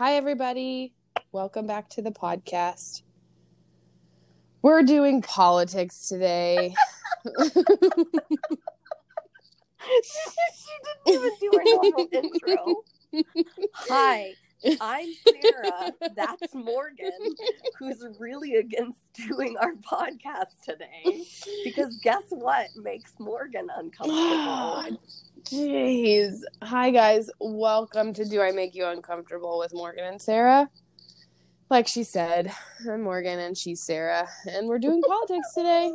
Hi, everybody. Welcome back to the podcast. We're doing politics today. she didn't even do her normal intro. Hi, I'm Sarah. That's Morgan, who's really against doing our podcast today. Because guess what makes Morgan uncomfortable? Jeez. Hi, guys. Welcome to Do I Make You Uncomfortable with Morgan and Sarah. Like she said, I'm Morgan and she's Sarah, and we're doing politics today.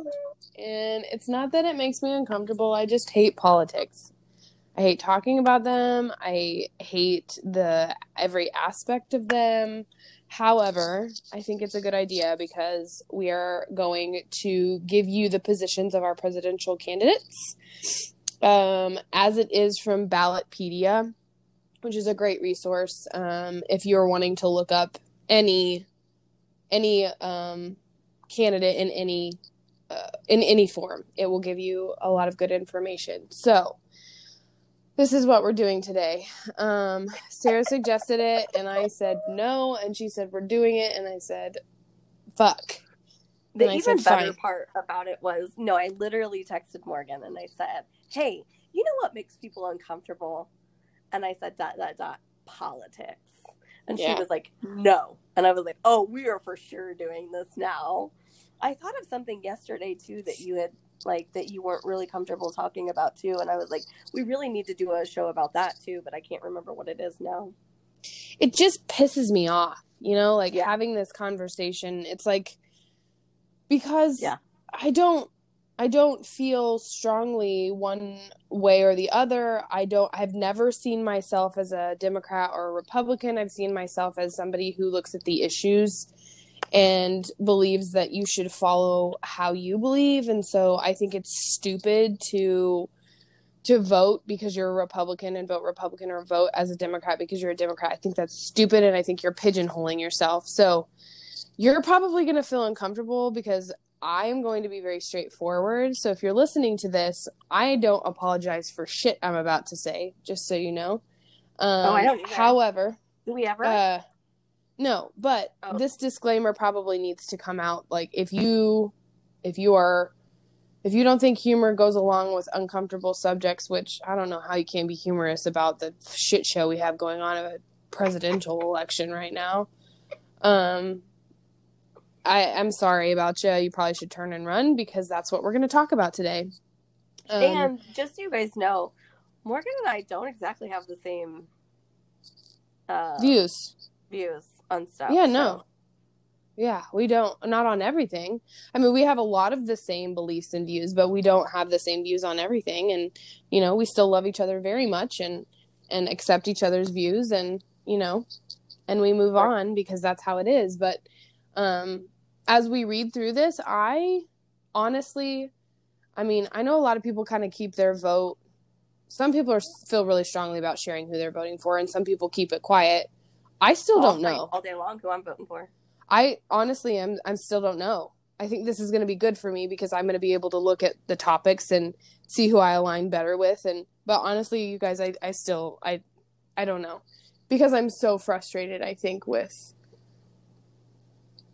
And it's not that it makes me uncomfortable, I just hate politics. I hate talking about them. I hate the every aspect of them. However, I think it's a good idea because we are going to give you the positions of our presidential candidates um, as it is from Ballotpedia, which is a great resource um, if you're wanting to look up any any um, candidate in any uh, in any form. It will give you a lot of good information. So this is what we're doing today. Um, Sarah suggested it, and I said no, and she said we're doing it, and I said, "Fuck." The And even said, better "Fine." part about it was no, I literally texted Morgan and I said, Hey, you know what makes people uncomfortable? And I said, dot, dot, dot, politics. And she was like, No. And I was like, Oh, we are for sure doing this now. I thought of something yesterday too that you had like that you weren't really comfortable talking about too. And I was like, We really need to do a show about that too, but I can't remember what it is now. it just pisses me off, you know, like Yeah. having this conversation. It's like because Yeah. I don't I don't feel strongly one way or the other. I don't I've never seen myself as a Democrat or a Republican. I've seen myself as somebody who looks at the issues and believes that you should follow how you believe and so I think it's stupid to to vote because you're a Republican and vote Republican or vote as a Democrat because you're a Democrat. I think that's stupid and I think you're pigeonholing yourself. So you're probably going to feel uncomfortable because I'm going to be very straightforward. So if you're listening to this, I don't apologize for shit I'm about to say, just so you know. Um, Oh, I don't either. However, Do we ever? uh, no, but Oh. this disclaimer probably needs to come out. Like if you, if you are, if you don't think humor goes along with uncomfortable subjects, which I don't know how you can be humorous about the shit show we have going on a presidential election right now. Um, I I'm sorry about you. You probably should turn and run because that's what we're going to talk about today. Um, and just so you guys know, Morgan and I don't exactly have the same uh, views. views on stuff. Yeah, so- no. Yeah, we don't not on everything. I mean, we have a lot of the same beliefs and views, but we don't have the same views on everything and you know, we still love each other very much and and accept each other's views and, you know, and we move on because that's how it is, but um as we read through this, I honestly I mean, I know a lot of people kind of keep their vote some people are feel really strongly about sharing who they're voting for and some people keep it quiet. I still I'll don't know. all day long who I'm voting for. I honestly am I'm still don't know. I think this is going to be good for me because I'm going to be able to look at the topics and see who I align better with and but honestly you guys I I still I I don't know. Because I'm so frustrated I think with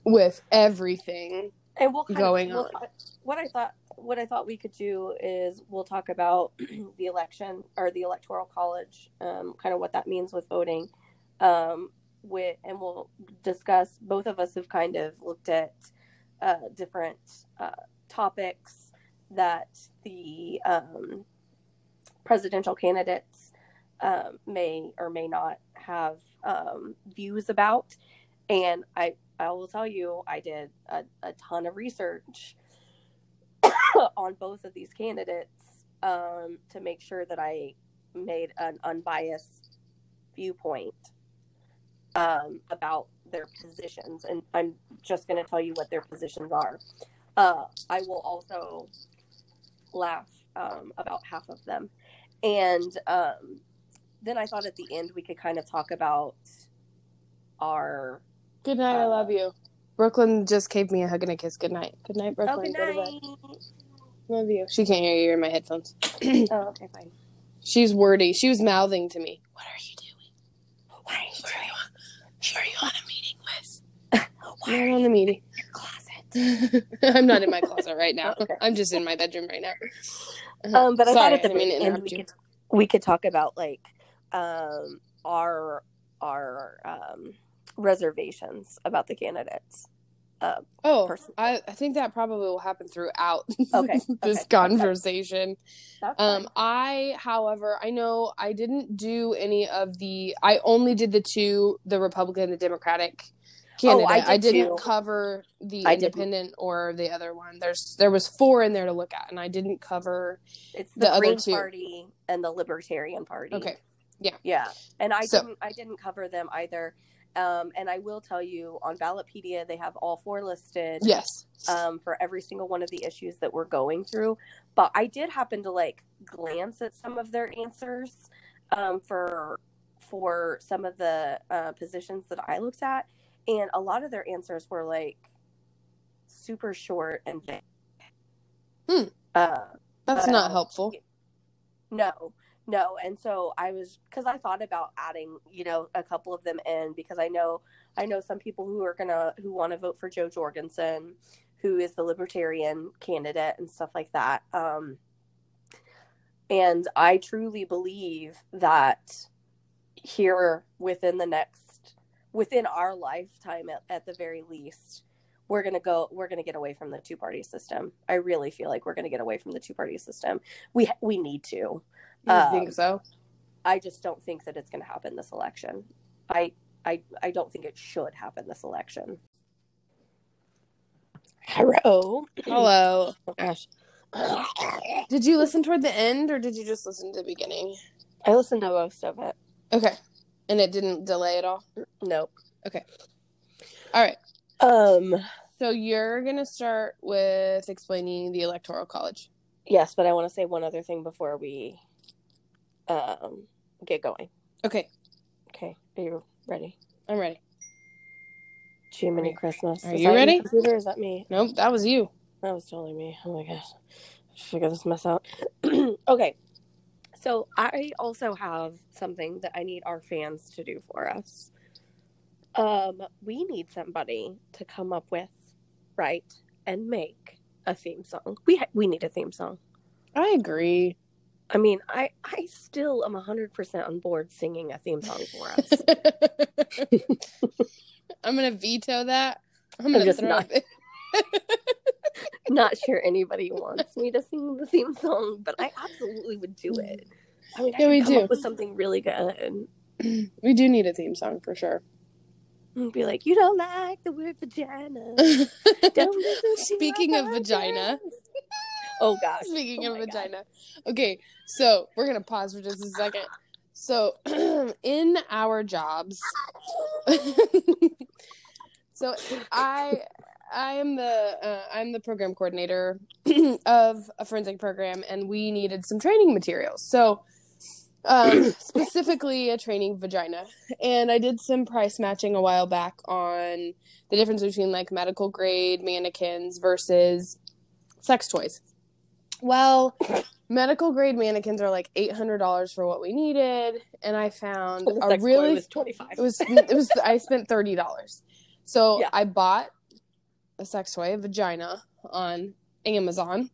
with everything. And we'll Going of, we'll on. what I thought what I thought we could do is we'll talk about the election or the electoral college, um, kind of what that means with voting. Um, with and we'll discuss both of us have kind of looked at uh, different uh, topics that the um, presidential candidates um, may or may not have um, views about. And I, I will tell you, I did a, a ton of research on both of these candidates um, to make sure that I made an unbiased viewpoint um, about their positions. And I'm just going to tell you what their positions are. Uh, I will also laugh um, about half of them. And um, then I thought at the end we could kind of talk about our. Good night, I Uh, love you. Brooklyn just gave me a hug and a kiss. Good night. Good night, Oh, Brooklyn. good night. Love you. She can't hear you. In my headphones. Oh, okay, fine. She's wordy. She was mouthing to me. What are you doing? What are you doing? Who are you on a meeting with? Why are you on the meeting? your closet? I'm not in my closet right now. Okay. I'm just in my bedroom right now. Um, but I thought at the didn't mean to very end interrupt we could we could talk about like um our our um reservations about the candidates. Uh, Oh, person. I, I think that probably will happen throughout Okay, this okay, conversation. that's Um. I, however, I know I didn't do any of the. I only did the two, the Republican, and the Democratic Oh, candidate. I I, did didn't too. cover the I didn't. independent or the other one. There's there was four in there to look at, and I didn't cover. it's the, the other Green two. Party and the Libertarian Party. Okay, yeah, Yeah, and I So- didn't I didn't cover them either. Um, and I will tell you on Ballotpedia they have all four listed. yes, um, for every single one of the issues that we're going through. But I did happen to like glance at some of their answers um, for for some of the uh, positions that I looked at, and a lot of their answers were like super short and vague. Hmm. Uh, that's uh, not helpful. no, no. And so I was because I thought about adding, you know, a couple of them in because I know I know some people who are gonna who want to vote for Jo Jorgensen, who is the libertarian candidate and stuff like that. Um, and I truly believe that here within the next within our lifetime at, at the very least we're going to go we're going to get away from the two party system i really feel like we're going to get away from the two party system we we need to You um, think so? i just don't think that it's going to happen this election i i i don't think it should happen this election hello Hello. oh gosh Did you listen toward the end, or did you just listen to the beginning? i listened to most of it Okay, and it didn't delay at all. nope Okay. All right. um So you're gonna start with explaining the electoral college. yes but i want to say one other thing before we um get going Okay, okay are you ready I'm ready. Jiminy Are- Christmas. are Is you ready? Computer? Is that me? Nope, that was you. That was totally me. Oh my gosh. Figure this mess out. okay. So I also have something that I need our fans to do for us. Um, we need somebody to come up with, write, and make a theme song. We ha- we need a theme song. I agree. I mean, I I still am hundred percent on board singing a theme song for us. I'm gonna veto that. I'm gonna just throw not- it. Not sure anybody wants me to sing the theme song, but I absolutely would do it. I mean, I Yeah, we come do. up with something really good. we do need a theme song for sure. And be like, you don't like the word vagina. Don't Speaking of vagina, podcast." Oh gosh. Speaking Oh of my God. vagina. Okay, so we're gonna pause for just a second. So in our jobs so I I am the uh, I'm the program coordinator of a forensic program and we needed some training materials. So um, specifically a training vagina. And I did some price matching a while back on the difference between like medical grade mannequins versus sex toys. Well, medical grade mannequins are like eight hundred dollars for what we needed, and I found a really was twenty five. it was it was I spent thirty dollars. So Yeah. I bought a sex toy, a vagina, on Amazon.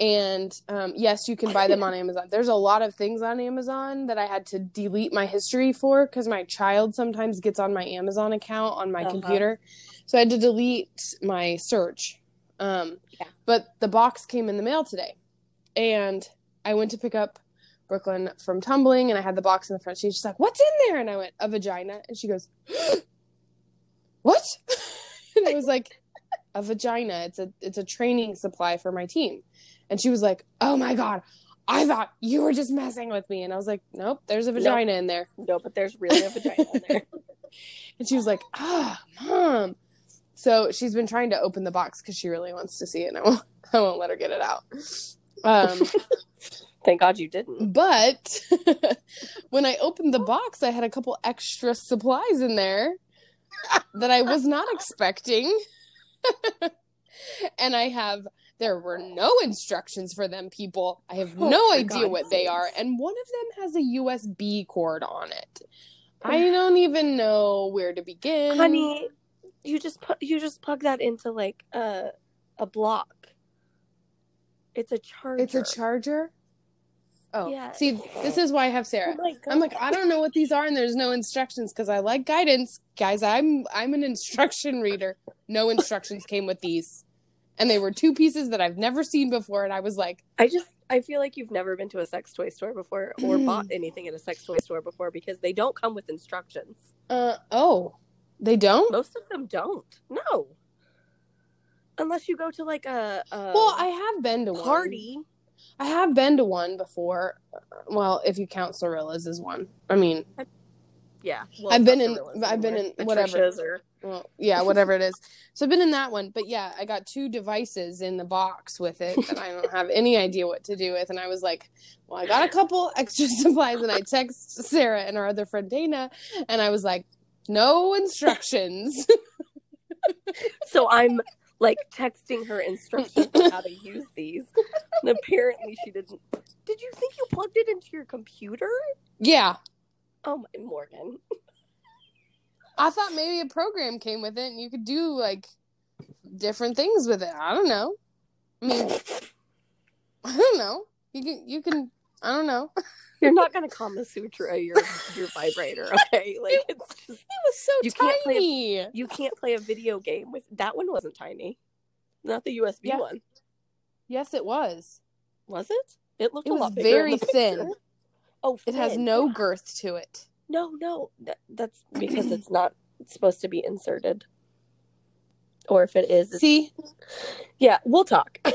And um, yes, you can buy them on Amazon. There's a lot of things on Amazon that I had to delete my history for because my child sometimes gets on my Amazon account on my Uh-huh. computer. So I had to delete my search. Um, Yeah. But the box came in the mail today. And I went to pick up Brooklyn from tumbling and I had the box in the front. She's just like, What's in there? And I went, A vagina. And she goes, What? and I was like, A vagina. It's a it's a training supply for my team. And she was like, Oh my god, I thought you were just messing with me. And I was like, Nope, there's a Nope. vagina in there. No, but there's really a vagina in there. And she was like, Ah, mom. So she's been trying to open the box because she really wants to see it, and I won't I won't let her get it out. Um Thank God you didn't. But when I opened the box, I had a couple extra supplies in there that I was not expecting. and I have, there were no instructions for them, people. I have Oh, no idea God's what they are. And one of them has a USB cord on it. I don't even know where to begin. Honey, you just put you just plug that into like a a block. It's a charger. It's a charger. Oh, Yeah. see, this is why I have Oh Sarah. my I'm like, I don't know what these are, and there's no instructions because I like guidance, guys. I'm I'm an instruction reader. No instructions came with these, and they were two pieces that I've never seen before, and I was like, I just I feel like you've never been to a sex toy store before or bought anything at a sex toy store before because they don't come with instructions. uh, oh, they don't. Most of them don't. No. Unless you go to like a, a Well, I have been to one. party. I have been to one before. Well, if you count Cirilla's as one. I mean, Yeah. Well, I've been in- Cirilla's I've been in whatever. Or, well, yeah, whatever it is. So I've been in that one, but yeah, I got two devices in the box with it that I don't have any idea what to do with, and I was like, "Well, I got a couple extra supplies," and I text Sarah and our other friend Dana, and I was like, "No instructions." so I'm like texting her instructions on how to use these. And apparently she didn't. Did you think you plugged it into your computer? yeah, Oh my Morgan. I thought maybe a program came with it, and you could do like different things with it. I don't know. I mean, I don't know. You can, you can. I don't know. You're not gonna Kama Sutra your your vibrator, okay? Like it's just It was so You can't play a- tiny. you can't play a video game with that one wasn't tiny. Not the USB Yeah. one. Yes, it was. Was it? It looked It was very thin. Oh, It has thin. no girth to it. No, no. That, that's because it's not supposed to be inserted. Or if it is, it's... See, yeah, we'll talk.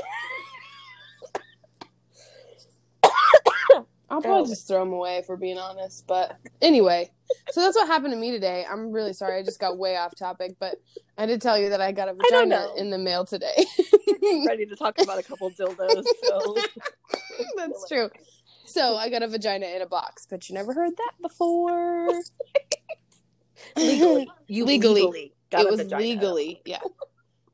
I'll probably Oh. just throw them away if we're being honest. But anyway, so that's what happened to me today. I'm really sorry. I just got way off topic, but I did tell you that I got a vagina in the mail today. Ready to talk about a couple dildos. So that's true. So I got a vagina in a box, but you never heard that before. legally, you Legally. legally, it was vagina. legally, yeah,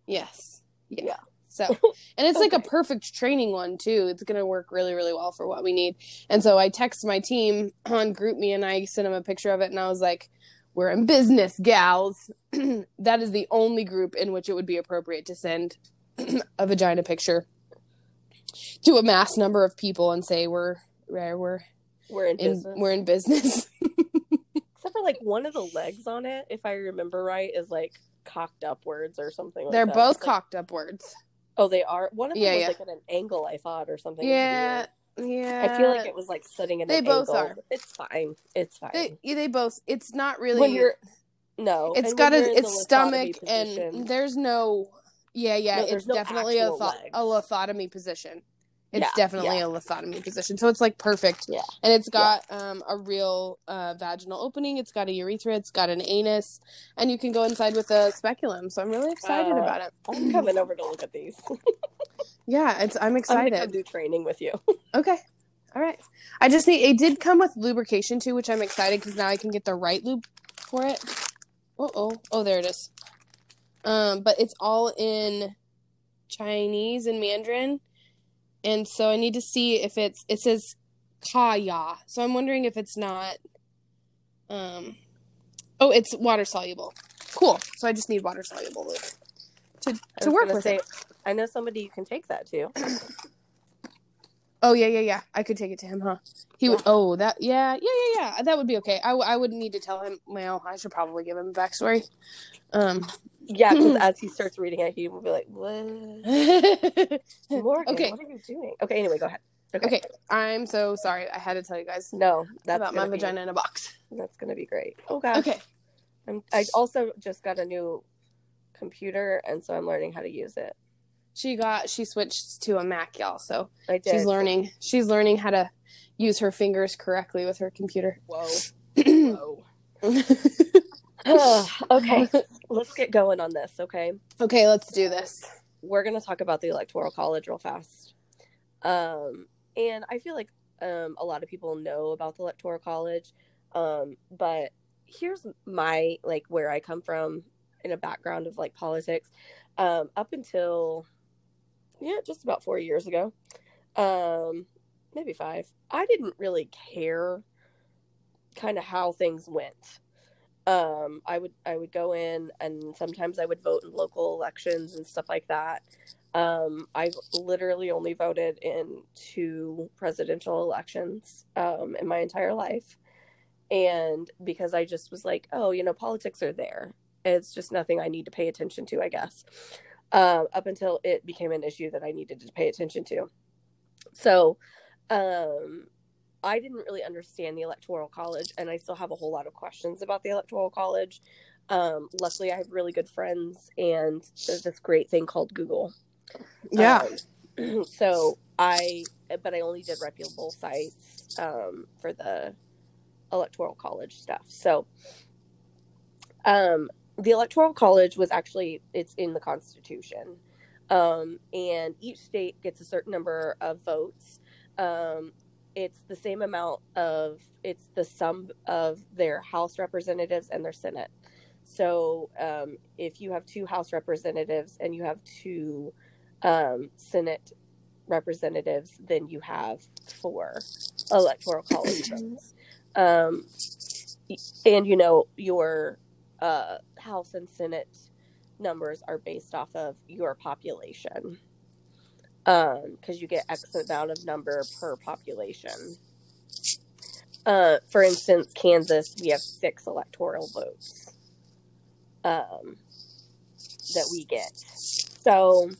yes, yeah. Yeah. So, and it's like a perfect training one too. It's gonna work really, really well for what we need. And so I text my team on GroupMe and I sent them a picture of it, and I was like, "We're in business, gals." that is the only group in which it would be appropriate to send a vagina picture to a mass number of people and say we're we're we're We're in in business. we're in business. Except for like one of the legs on it, if I remember right, is like cocked upwards or something. Like They're that. both It's like- cocked upwards. Oh, they are. One of them Yeah, was yeah. like at an angle. I thought or something. Yeah, yeah. I feel like it was like sitting in They an both angle. are. It's fine. It's fine. They they both. It's not really. when you're no, it's got a you're in the its stomach position- and there's no. Yeah, yeah. No, it's no definitely a, a lithotomy position. It's Yeah, definitely yeah. a lithotomy position. So it's like perfect. Yeah. And it's got um, a real uh, vaginal opening. It's got a urethra. It's got an anus, and you can go inside with a speculum. So I'm really excited Uh, about it. I'm coming over to look at these. Yeah, it's. I'm excited. I'm gonna do training with you. Okay. All right. I just need it did come with lubrication too, which I'm excited because now I can get the right lube for it. Oh oh. Oh there it is. Um, but it's all in Chinese and Mandarin. And so I need to see if it's it says Kaya. So I'm wondering if it's not um Oh, it's water soluble. Cool. So I just need water soluble lube to to work with say, it. I know somebody you can take that to. Oh yeah, yeah, yeah. I could take it to him, huh? He would. Oh, that. Yeah, yeah, yeah, yeah. That would be okay. I, I wouldn't need to tell him. Well, I should probably give him a backstory. Um. Yeah, because as he starts reading it, he will be like, "What, Morgan? Okay. What are you doing?" Okay, anyway, go ahead. okay. I'm so sorry. I had to tell you guys No, that's about my be- vagina in a box. That's gonna be great. Oh gosh. Okay. I'm, I also just got a new computer, and so I'm learning how to use it. She got. She switched to a Mac, y'all. So I did. she's learning. She's learning how to use her fingers correctly with her computer. Whoa. Whoa. okay, let's get going on this. Okay, okay, let's do this. we're gonna talk about the electoral college real fast. Um, and I feel like um a lot of people know about the electoral college, um, but here's my like where I come from in a background of like politics. Um, up until yeah, just about four years ago, um, maybe five. I didn't really care kind of how things went. Um, I would I would go in and sometimes I would vote in local elections and stuff like that. Um, I literally only voted in two presidential elections um, in my entire life, and because I just was like, oh, you know, politics are there. It's just nothing I need to pay attention to, I guess. Uh, up until it became an issue that I needed to pay attention to. So, um, I didn't really understand the Electoral College, and I still have a whole lot of questions about the Electoral College. Um, luckily, I have really good friends and there's this great thing called Google. Yeah. Um, so I, but I only did reputable sites um, for the Electoral College stuff. So, um, the Electoral College was actually it's in the Constitution, um, and each state gets a certain number of votes. Um, it's the same amount of it's the sum of their House representatives and their Senate. So um, if you have two House representatives and you have two um, Senate representatives, then you have four electoral college votes. Um, and you know your uh, House and Senate numbers are based off of your population because um, you get X amount of number per population. Uh, for instance, Kansas, we have six electoral votes um, that we get. So,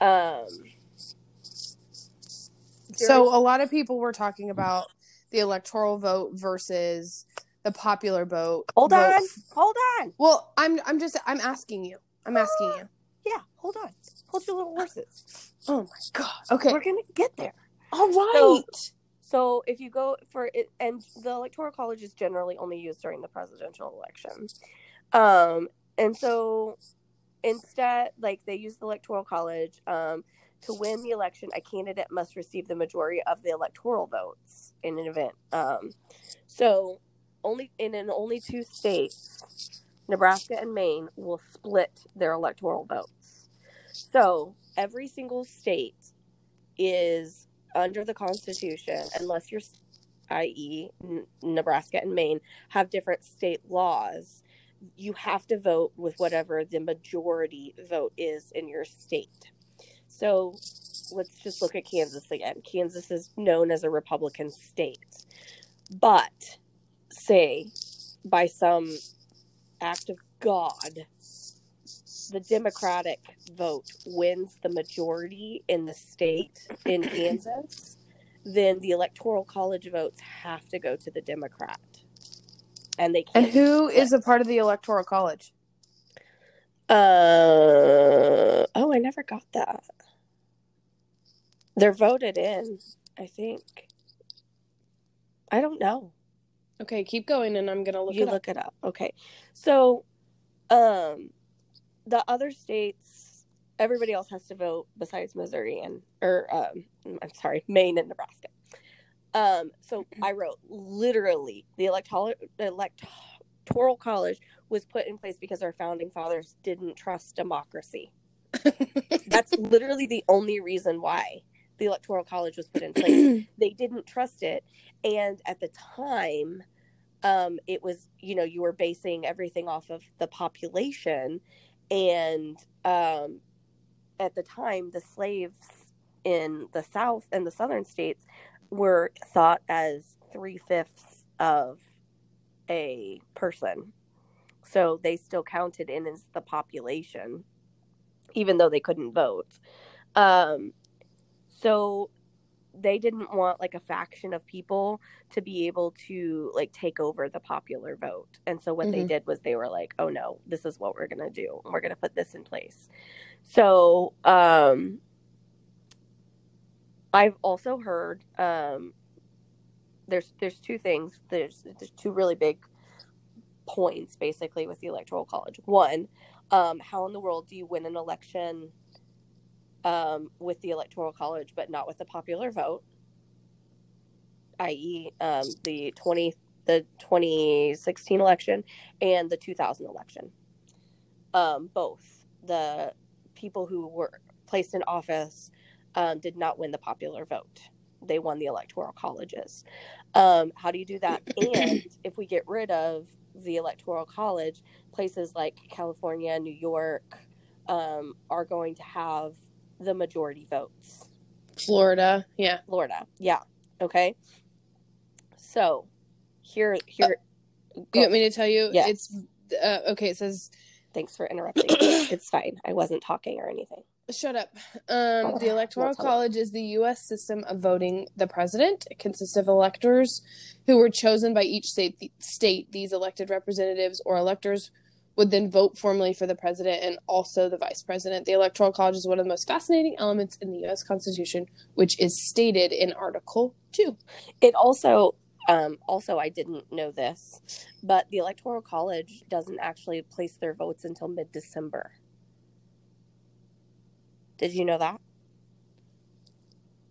um, so a lot of people were talking about the electoral vote versus the popular vote. Hold vote. on, hold on. Well, I'm I'm just I'm asking you. I'm asking you. Yeah, hold on. Hold your little horses. Oh my god. Okay. We're gonna get there. All right. So, so if you go for it, and the electoral college is generally only used during the presidential election, um, and so instead, like they use the electoral college, um, to win the election, a candidate must receive the majority of the electoral votes in an event. Um, so only in, in only two states, Nebraska and Maine, will split their electoral votes. So every single state is under the Constitution, unless you're, i.e., Nebraska and Maine, have different state laws. You have to vote with whatever the majority vote is in your state. So let's just look at Kansas again. Kansas is known as a Republican state. But say by some act of God, the Democratic vote wins the majority in the state in Kansas, then the electoral college votes have to go to the Democrat. And they can't. And who is a part of the electoral college? Uh oh, I never got that. They're voted in, I think. I don't know. Okay, keep going and I'm gonna look you it look it up. Okay. So um the other states everybody else has to vote besides Missouri and or um I'm sorry, Maine and Nebraska. Um so I wrote literally the electoral electoral college was put in place because our founding fathers didn't trust democracy. That's literally the only reason why the electoral college was put in place. they didn't trust it, and at the time, um, it was you know you were basing everything off of the population, and um, at the time, the slaves in the South and the Southern states were thought as three fifths of a person. So they still counted in as the population, even though they couldn't vote. Um, so they didn't want like a faction of people to be able to like take over the popular vote. And so what mm-hmm. they did was they were like, "Oh no, this is what we're going to do. We're going to put this in place." So, um I've also heard um there's there's two things. There's there's two really big points basically with the electoral college. One, um how in the world do you win an election um, with the electoral college, but not with the popular vote, i.e., um, the twenty the 2016 election and the 2000 election. Um, both the people who were placed in office um, did not win the popular vote. They won the electoral colleges. Um, how do you do that? And if we get rid of the electoral college, places like California, New York, um, are going to have the majority votes. Florida, yeah. Florida, yeah. Okay. So here, here. You want me to tell you? Yes. It's uh, okay. It says Thanks for interrupting. it's fine. I wasn't talking or anything. Shut up. Um, the Electoral. College is the U.S. system of voting the president. It consists of electors who were chosen by each state. State these elected representatives or electors would then vote formally for the president and also the vice president. The Electoral College is one of the most fascinating elements in the U.S. Constitution, which is stated in Article Two. It also, um, also I didn't know this, but the electoral college doesn't actually place their votes until mid-December. Did you know that?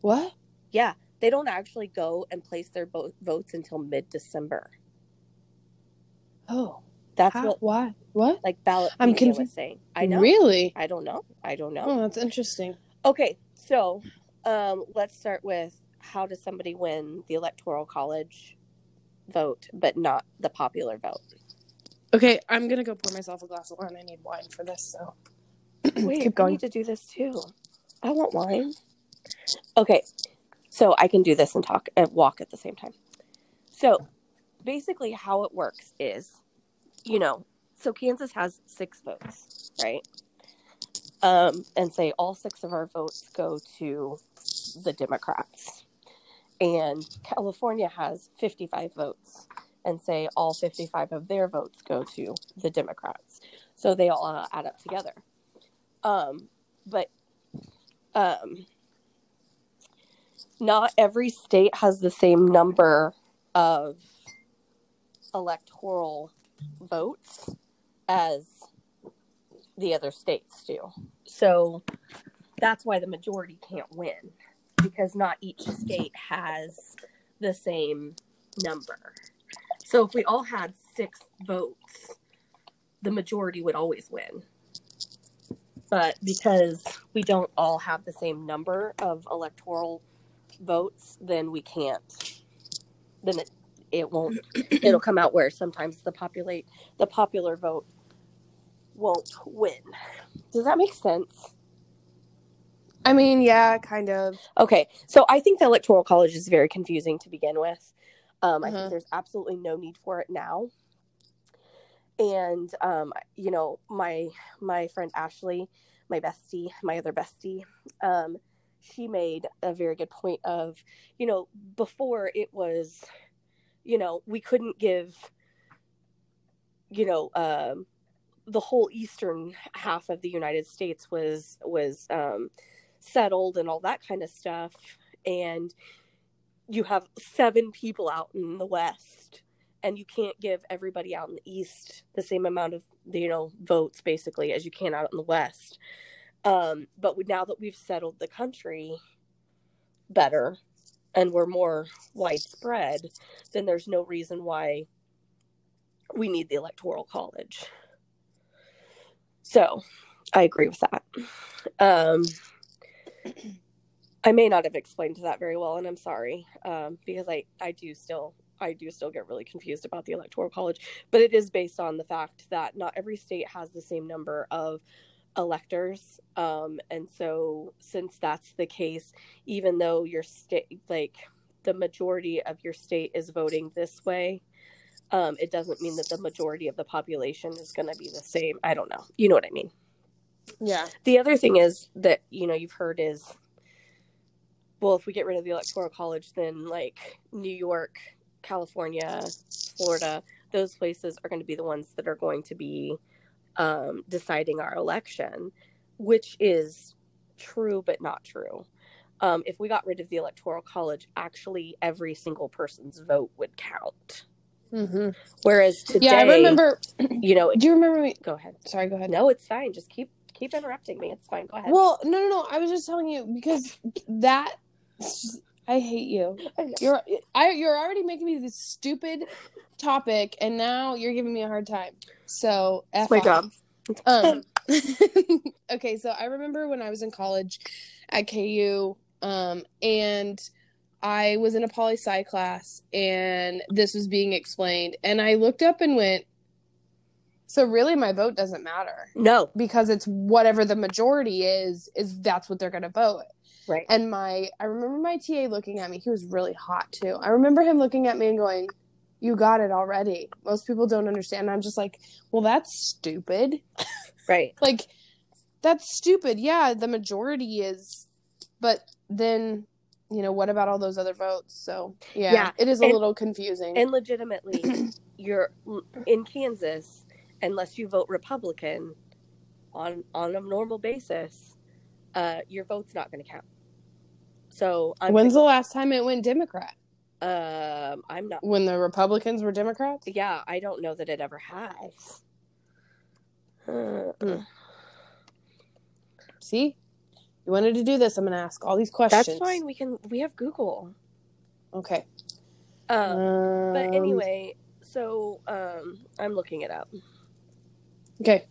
What? Yeah, they don't actually go and place their bo- votes until mid-December. Oh, That's how, what why? What? like ballot I'm was confused. saying. I know. Really? I don't know. I don't know. Oh, that's interesting. Okay, so um, let's start with how does somebody win the electoral college vote, but not the popular vote? Okay, I'm gonna go pour myself a glass of wine. I need wine for this, so Wait, keep I need to do this too. I want wine. Okay, so I can do this and talk and walk at the same time. So basically, how it works is, you know, so Kansas has six votes, right? Um, and say all six of our votes go to the Democrats, and California has 55 votes, and say all 55 of their votes go to the Democrats. So they all uh, add up together. Um, but um, not every state has the same number of electoral votes as the other states do. So that's why the majority can't win because not each state has the same number. So if we all had six votes, the majority would always win. But because we don't all have the same number of electoral votes, then we can't. Then it it won't. it'll come out where sometimes the populate the popular vote won't win. Does that make sense? I mean, yeah, kind of. Okay, so I think the electoral college is very confusing to begin with. Um, I Uh-huh. think there's absolutely no need for it now. And um, you know, my my friend Ashley, my bestie, my other bestie, um, she made a very good point of, you know, before it was, you know, we couldn't give, you know, um, the whole eastern half of the United States was was um, settled and all that kind of stuff, and you have seven people out in the west and you can't give everybody out in the east the same amount of you know votes basically as you can out in the west. Um, but now that we've settled the country better and we're more widespread then there's no reason why we need the electoral college. So i agree with that. Um, I may not have explained that very well, and I'm sorry um, because I I do still I do still get really confused about the electoral college, but it is based on the fact that not every state has the same number of electors, um, and so since that's the case, even though your state like the majority of your state is voting this way. Um, it doesn't mean that the majority of the population is going to be the same. I don't know. You know what I mean? Yeah. The other thing is that you know you've heard is well, if we get rid of the electoral college, then like New York, California, Florida, those places are going to be the ones that are going to be um, deciding our election, which is true but not true. Um, if we got rid of the electoral college, actually every single person's vote would count. hmm Whereas today, Yeah, I remember. you know, Do you remember me? go ahead. Sorry, go ahead. No, it's fine. Just keep keep interrupting me. It's fine. Go ahead. Well, no, no, no. I was just telling you because that. I hate you. You're I you're already making me this stupid topic, and now you're giving me a hard time. So It's F my off. job. Um, okay, so I remember when I was in college at KU, um, and I was in a poli sci class, and this was being explained, and I looked up and went, So really my vote doesn't matter No, because it's whatever the majority is is that's what they're going to vote. Right. And my I remember my TA looking at me. He was really hot too. I remember him looking at me and going, "You got it already." Most people don't understand. I'm just like, "Well, that's stupid." Right. like that's stupid. Yeah, the majority is but then you know, what about all those other votes? So, yeah, Yeah, it is a and- little confusing. And legitimately, you're in Kansas, unless you vote Republican on on a normal basis, uh, your vote's not going to count. So I'm When's the last time it went Democrat? um I'm not. When the Republicans were Democrats? Yeah, I don't know that it ever has. See? You wanted to do this. I'm going to ask all these questions. that's fine. We can. We have Google. Okay. Um, but Um, anyway, so um, I'm looking it up. Okay.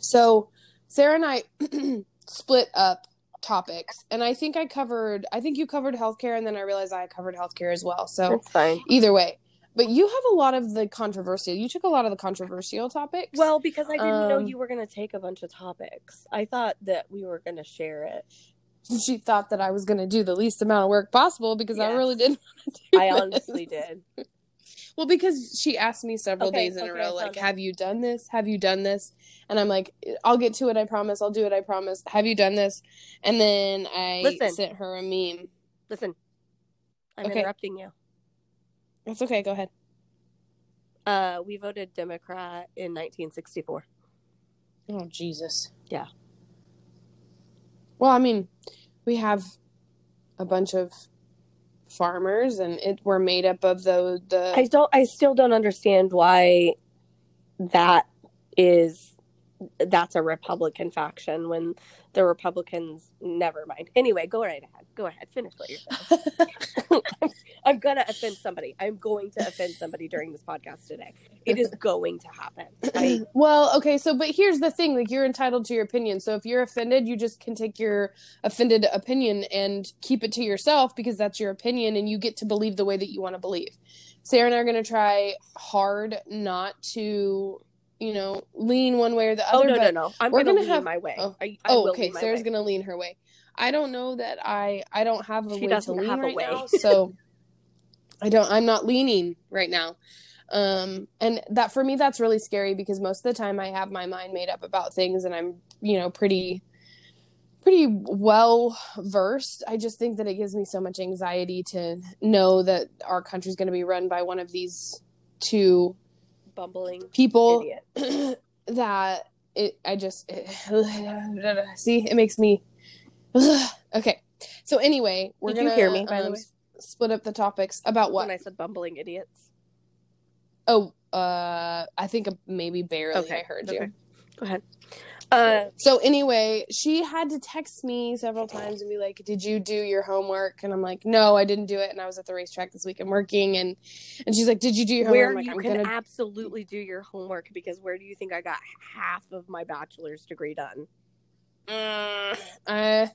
So Sarah and I split up topics, and I think I covered. I think you covered healthcare, and then I realized I covered healthcare as well. So That's fine. either way, but you have a lot of the controversial. You took a lot of the controversial topics. Well, because I didn't know Um, you were going to take a bunch of topics. I thought that we were going to share it. she thought that I was going to do the least amount of work possible because I really didn't. wanna do I this. honestly did. Well, because she asked me several Okay, days in a row, like, have you done this? Have you done this? And I'm like, I'll get to it, I promise. I'll do it, I promise. Have you done this? And then I Listen. sent her a meme. Listen, I'm Okay. interrupting you. That's okay, go ahead. Uh, we voted Democrat in 1964. Oh, Jesus. Yeah. Well, I mean, we have a bunch of farmers, and it we're made up of the the. I don't. I still don't understand why that is. That's a Republican faction when the Republicans. Never mind. Anyway, go right ahead. Go ahead. Finish what you're saying. I'm gonna offend somebody. I'm going to offend somebody during this podcast today. It is going to happen. I, well, okay, so but here's the thing: like you're entitled to your opinion. So if you're offended, you just can take your offended opinion and keep it to yourself because that's your opinion, and you get to believe the way that you want to believe. Sarah and I are going to try hard not to, you know, lean one way or the other. oh no, no, no! I'm we're gonna, have- my way. oh. I, I oh, okay. Sarah's way. gonna lean her way. I don't know that I I don't have a She way doesn't to lean have a right way. now, so I don't. I'm not leaning right now, um, and that for me that's really scary because most of the time I have my mind made up about things, and I'm you know pretty pretty well versed. I just think that it gives me so much anxiety to know that our country's going to be run by one of these two bumbling people idiot. that it i just see it makes me okay so anyway we're Did you gonna hear me, by the um, way? split up the topics about what When I said bumbling idiots. oh uh i think maybe barely Okay, i heard okay. you Go ahead. Uh, so anyway she had to text me several times and be like did you do your homework and i'm like no i didn't do it and i was at the racetrack this weekend working and and she's like did you do your homework where I'm like you i'm can gonna absolutely do your homework because where do you think I got half of my bachelor's degree done? Uh, I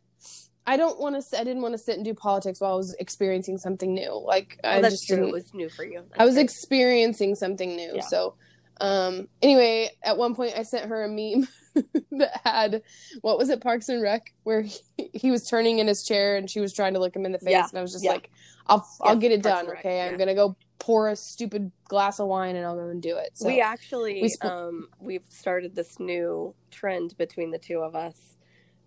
I don't want to. I didn't want to sit and do politics while I was experiencing something new. Like I Well, that's just true. didn't. It was new for you. I was That's experiencing something new. Yeah. So, um. Anyway, at one point I sent her a meme that had what was it, Parks and Rec, where he, he was turning in his chair and she was trying to look him in the face, Yeah, and I was just yeah. like, "I'll I'll get it Parks done. okay, yeah. I'm gonna go pour a stupid glass of wine and I'll go and do it." So we actually we split- um we've started this new trend between the two of us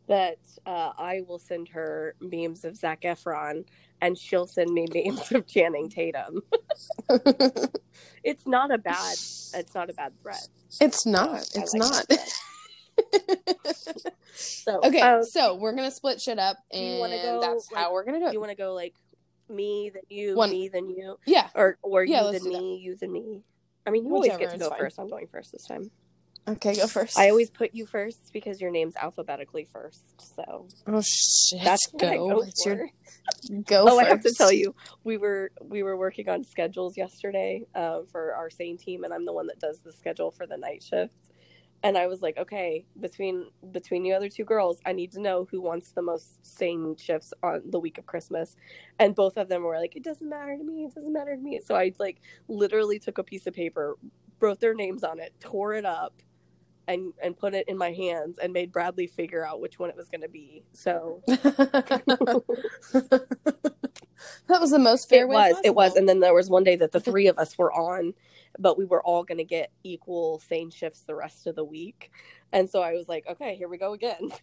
that uh, I will send her memes of Zac Efron and she'll send me memes of Channing Tatum. It's not a bad it's not a bad threat. it's not. It's like not. That So okay, um, so we're gonna split shit up, do you and go, that's how we're gonna do do it. you want to go like me then you, One- me then you, yeah. or or Yeah, you let's then do that. me, you then me? I mean, you always get to go fine. first. I'm going first this time. Okay, go first. I always put you first because your name's alphabetically first. So Oh shit! that's what I go. go It's your go. oh, first. I have to tell you, we were we were working on schedules yesterday uh, for our same team, and I'm the one that does the schedule for the night shift. And I was like, okay, between between you other two girls, I need to know who wants the most sane shifts on the week of Christmas. And both of them were like, it doesn't matter to me. It doesn't matter to me. So I like literally took a piece of paper, wrote their names on it, tore it up, and and put it in my hands, and made Bradley figure out which one it was going to be. So that was the most fair it way was it was and then there was one day that the three of us were on but we were all going to get equal same shifts the rest of the week. And so i was like okay here we go again.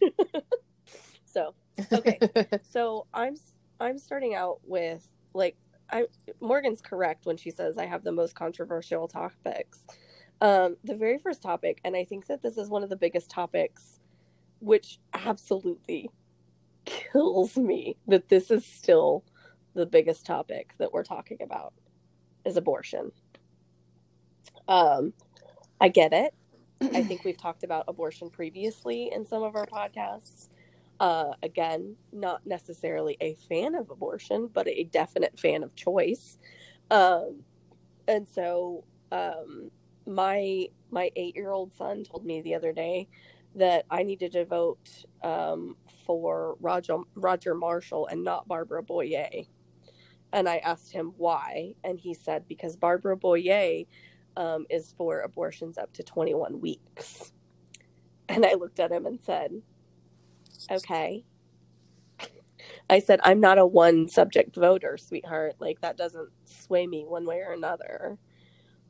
So okay. So i'm i'm starting out with like i morgan's correct when she says i have the most controversial topics. Um the very first topic and i think that this is one of the biggest topics which absolutely kills me that this is still the biggest topic that we're talking about is abortion. Um, I get it. I think we've talked about abortion previously in some of our podcasts. Uh, again, not necessarily a fan of abortion, but a definite fan of choice. Um, and so, um, my my eight year old son told me the other day that I needed to vote um, for Roger Roger Marshall and not Barbara Bollier. And I asked him why, and he said because Barbara Bollier um, is for abortions up to 21 weeks. And I looked at him and said, "Okay." I said, "I'm not a one subject voter, sweetheart. Like that doesn't sway me one way or another.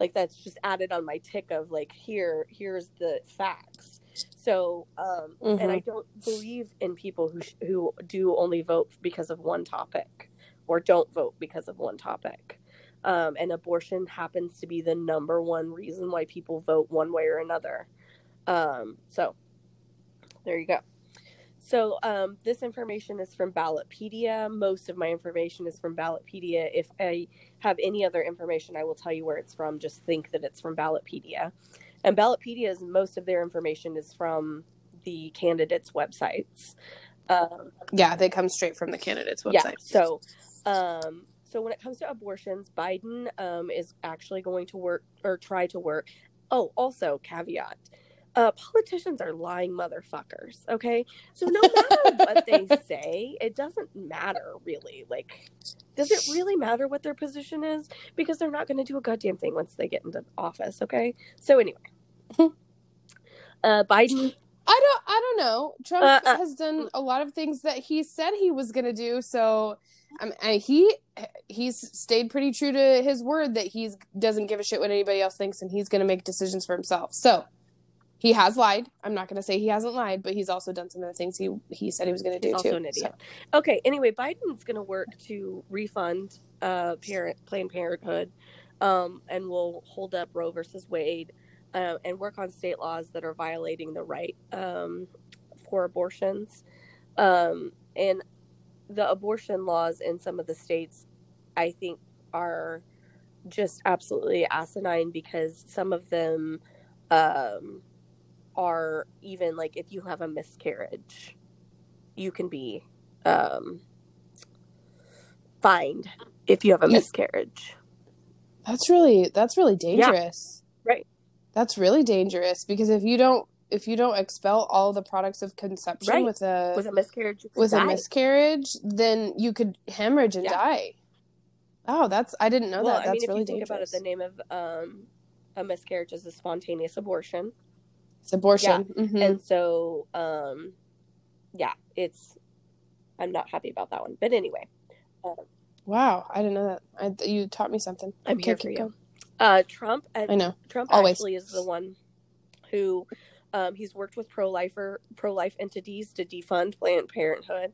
Like that's just added on my tick of like here, here's the facts." So, um, Mhm. and I don't believe in people who sh- who do only vote because of one topic or don't vote because of one topic. Um, and abortion happens to be the number one reason why people vote one way or another. Um, so, there you go. So, um, this information is from Ballotpedia. Most of my information is from Ballotpedia. If I have any other information, I will tell you where it's from. Just think that it's from Ballotpedia. And Ballotpedia's most of their information is from the candidates' websites. Um, yeah, they come straight from the candidates' website. yeah. So, um, so when it comes to abortions, Biden um, is actually going to work or try to work. Oh, also caveat: uh, politicians are lying motherfuckers. Okay, so no matter what they say, it doesn't matter really. Like, does it really matter what their position is? Because they're not going to do a goddamn thing once they get into office. Okay. So anyway, uh, Biden I don't I don't know. Trump Uh, uh, has done a lot of things that he said he was going to do, so um, and he he's stayed pretty true to his word that he's doesn't give a shit what anybody else thinks and he's going to make decisions for himself. So, he has lied. I'm not going to say he hasn't lied, but he's also done some of the things he he said he was going to do also too. an So- idiot. Okay. Anyway, Biden's going to work to refund uh, parent Planned Parenthood, um, and will hold up Roe versus Wade, uh, and work on state laws that are violating the right um, for abortions, um, and the abortion laws in some of the states, I think, are just absolutely asinine because some of them um, are even like if you have a miscarriage you can be um, fined if you have a Yeah. miscarriage. That's really that's really dangerous. Right. That's really dangerous because if you don't if you don't expel all the products of conception Right. with a With a miscarriage, with a miscarriage, then you could hemorrhage and Yeah. die. Oh, that's I didn't know well, that. I mean, That's if really you think dangerous. about it, the name of um, a miscarriage is a spontaneous abortion, it's abortion. Mhm. and so um, yeah, it's. I'm not happy about that one, but anyway, wow, I didn't know that. I, you taught me something. I'm Okay, here for you. going. Uh, Trump. I know. Trump Always. actually is the one who um, he's worked with pro lifer pro life entities to defund Planned Parenthood,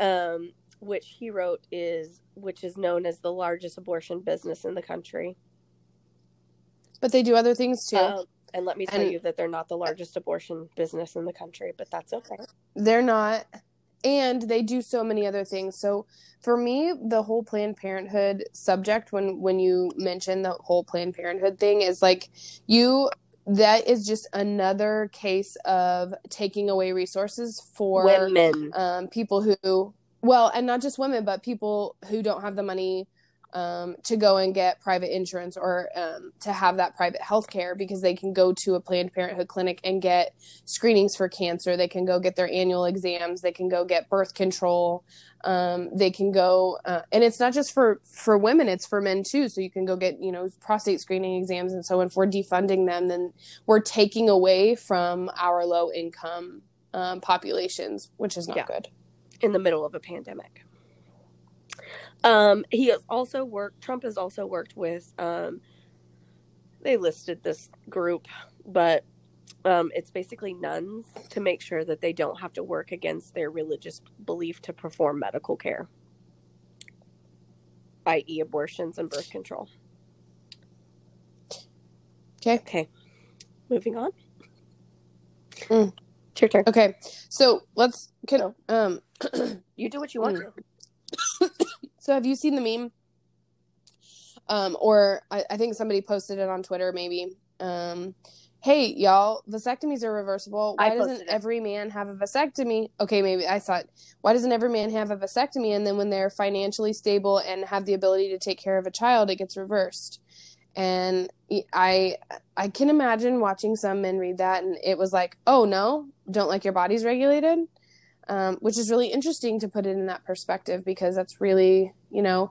um, which he wrote is which is known as the largest abortion business in the country. But they do other things too. Um, and let me tell And- you that they're not the largest abortion business in the country, but that's okay. They're not. And they do so many other things. So for me, the whole Planned Parenthood subject, when when you mention the whole Planned Parenthood thing, is like you that is just another case of taking away resources for Women. um, people who well and not just women but people who don't have the money um, to go and get private insurance or um, to have that private health care because they can go to a Planned Parenthood clinic and get screenings for cancer. They can go get their annual exams. They can go get birth control. Um, they can go, uh, and it's not just for for women; it's for men too. So you can go get you know prostate screening exams. And so if we're defunding them, then we're taking away from our low income um, populations, which is not yeah. good. In the middle of a pandemic. Um, he has also worked. Trump has also worked with. Um, they listed this group, but um, it's basically nuns to make sure that they don't have to work against their religious belief to perform medical care, i.e., abortions and birth control. Okay. Okay. Moving on. Mm. It's your turn. Okay. So let's. Can, um. you do what you want. Mm. So have you seen the meme? Um, or I, I think somebody posted it on Twitter, maybe. Um, hey, y'all, vasectomies are reversible. Why doesn't it. every man have a vasectomy? Okay, maybe I saw it. Why doesn't every man have a vasectomy? And then when they're financially stable and have the ability to take care of a child, it gets reversed. And I I can imagine watching some men read that, and it was like, oh no, don't like your body's regulated um, which is really interesting to put it in that perspective because that's really you know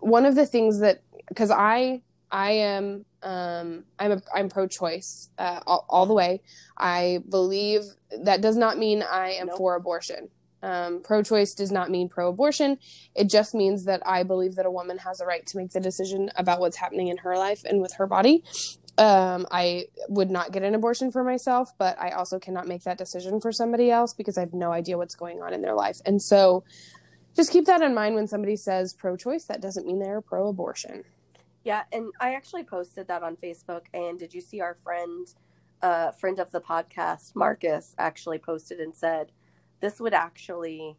one of the things that because I I am um, I'm a, I'm pro-choice uh, all, all, the way. I believe that does not mean I am nope. for abortion. Um, pro-choice does not mean pro-abortion. It just means that I believe that a woman has a right to make the decision about what's happening in her life and with her body, um, I would not get an abortion for myself, but I also cannot make that decision for somebody else because I have no idea what's going on in their life. And so just keep that in mind when somebody says pro choice, that doesn't mean they're pro abortion. Yeah, and I actually posted that on Facebook. And did you see our friend, uh, friend of the podcast, Marcus, actually posted and said, this would actually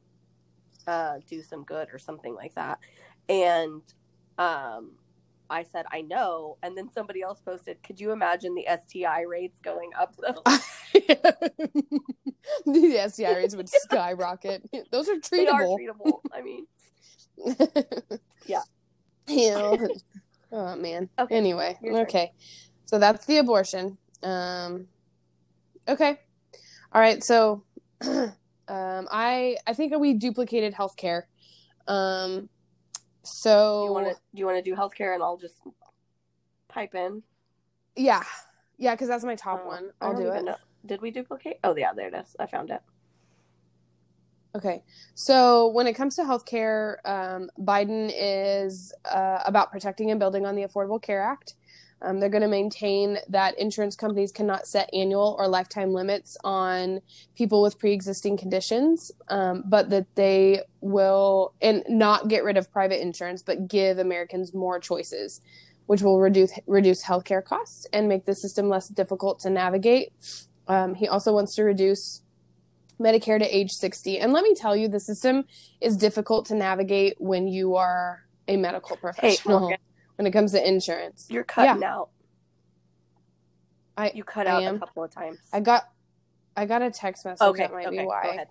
uh, do some good or something like that. And um, I said, I know. And then somebody else posted, could you imagine the STI rates going up though? the STI rates would skyrocket. Those are treatable. They are treatable. I mean, yeah. Yeah. Oh man. Okay. Anyway, okay. So that's the abortion. Um, okay. All right. So, um, I I think we duplicated healthcare. Um, so do you want to do you want to do healthcare and I'll just pipe in? Yeah, yeah, because that's my top oh, one. I'll do it. Know. Did we duplicate? Oh yeah, there it is. I found it. Okay, so when it comes to healthcare, um, Biden is uh, about protecting and building on the Affordable Care Act. Um, they're going to maintain that insurance companies cannot set annual or lifetime limits on people with pre-existing conditions, um, but that they will and not get rid of private insurance, but give Americans more choices, which will reduce reduce healthcare costs and make the system less difficult to navigate. Um, he also wants to reduce Medicare to age 60. And let me tell you, the system is difficult to navigate when you are a medical professional. Hey, when it comes to insurance. You're cutting yeah. out. I you cut out a couple of times. I got I got a text message. Okay, that might okay, be why.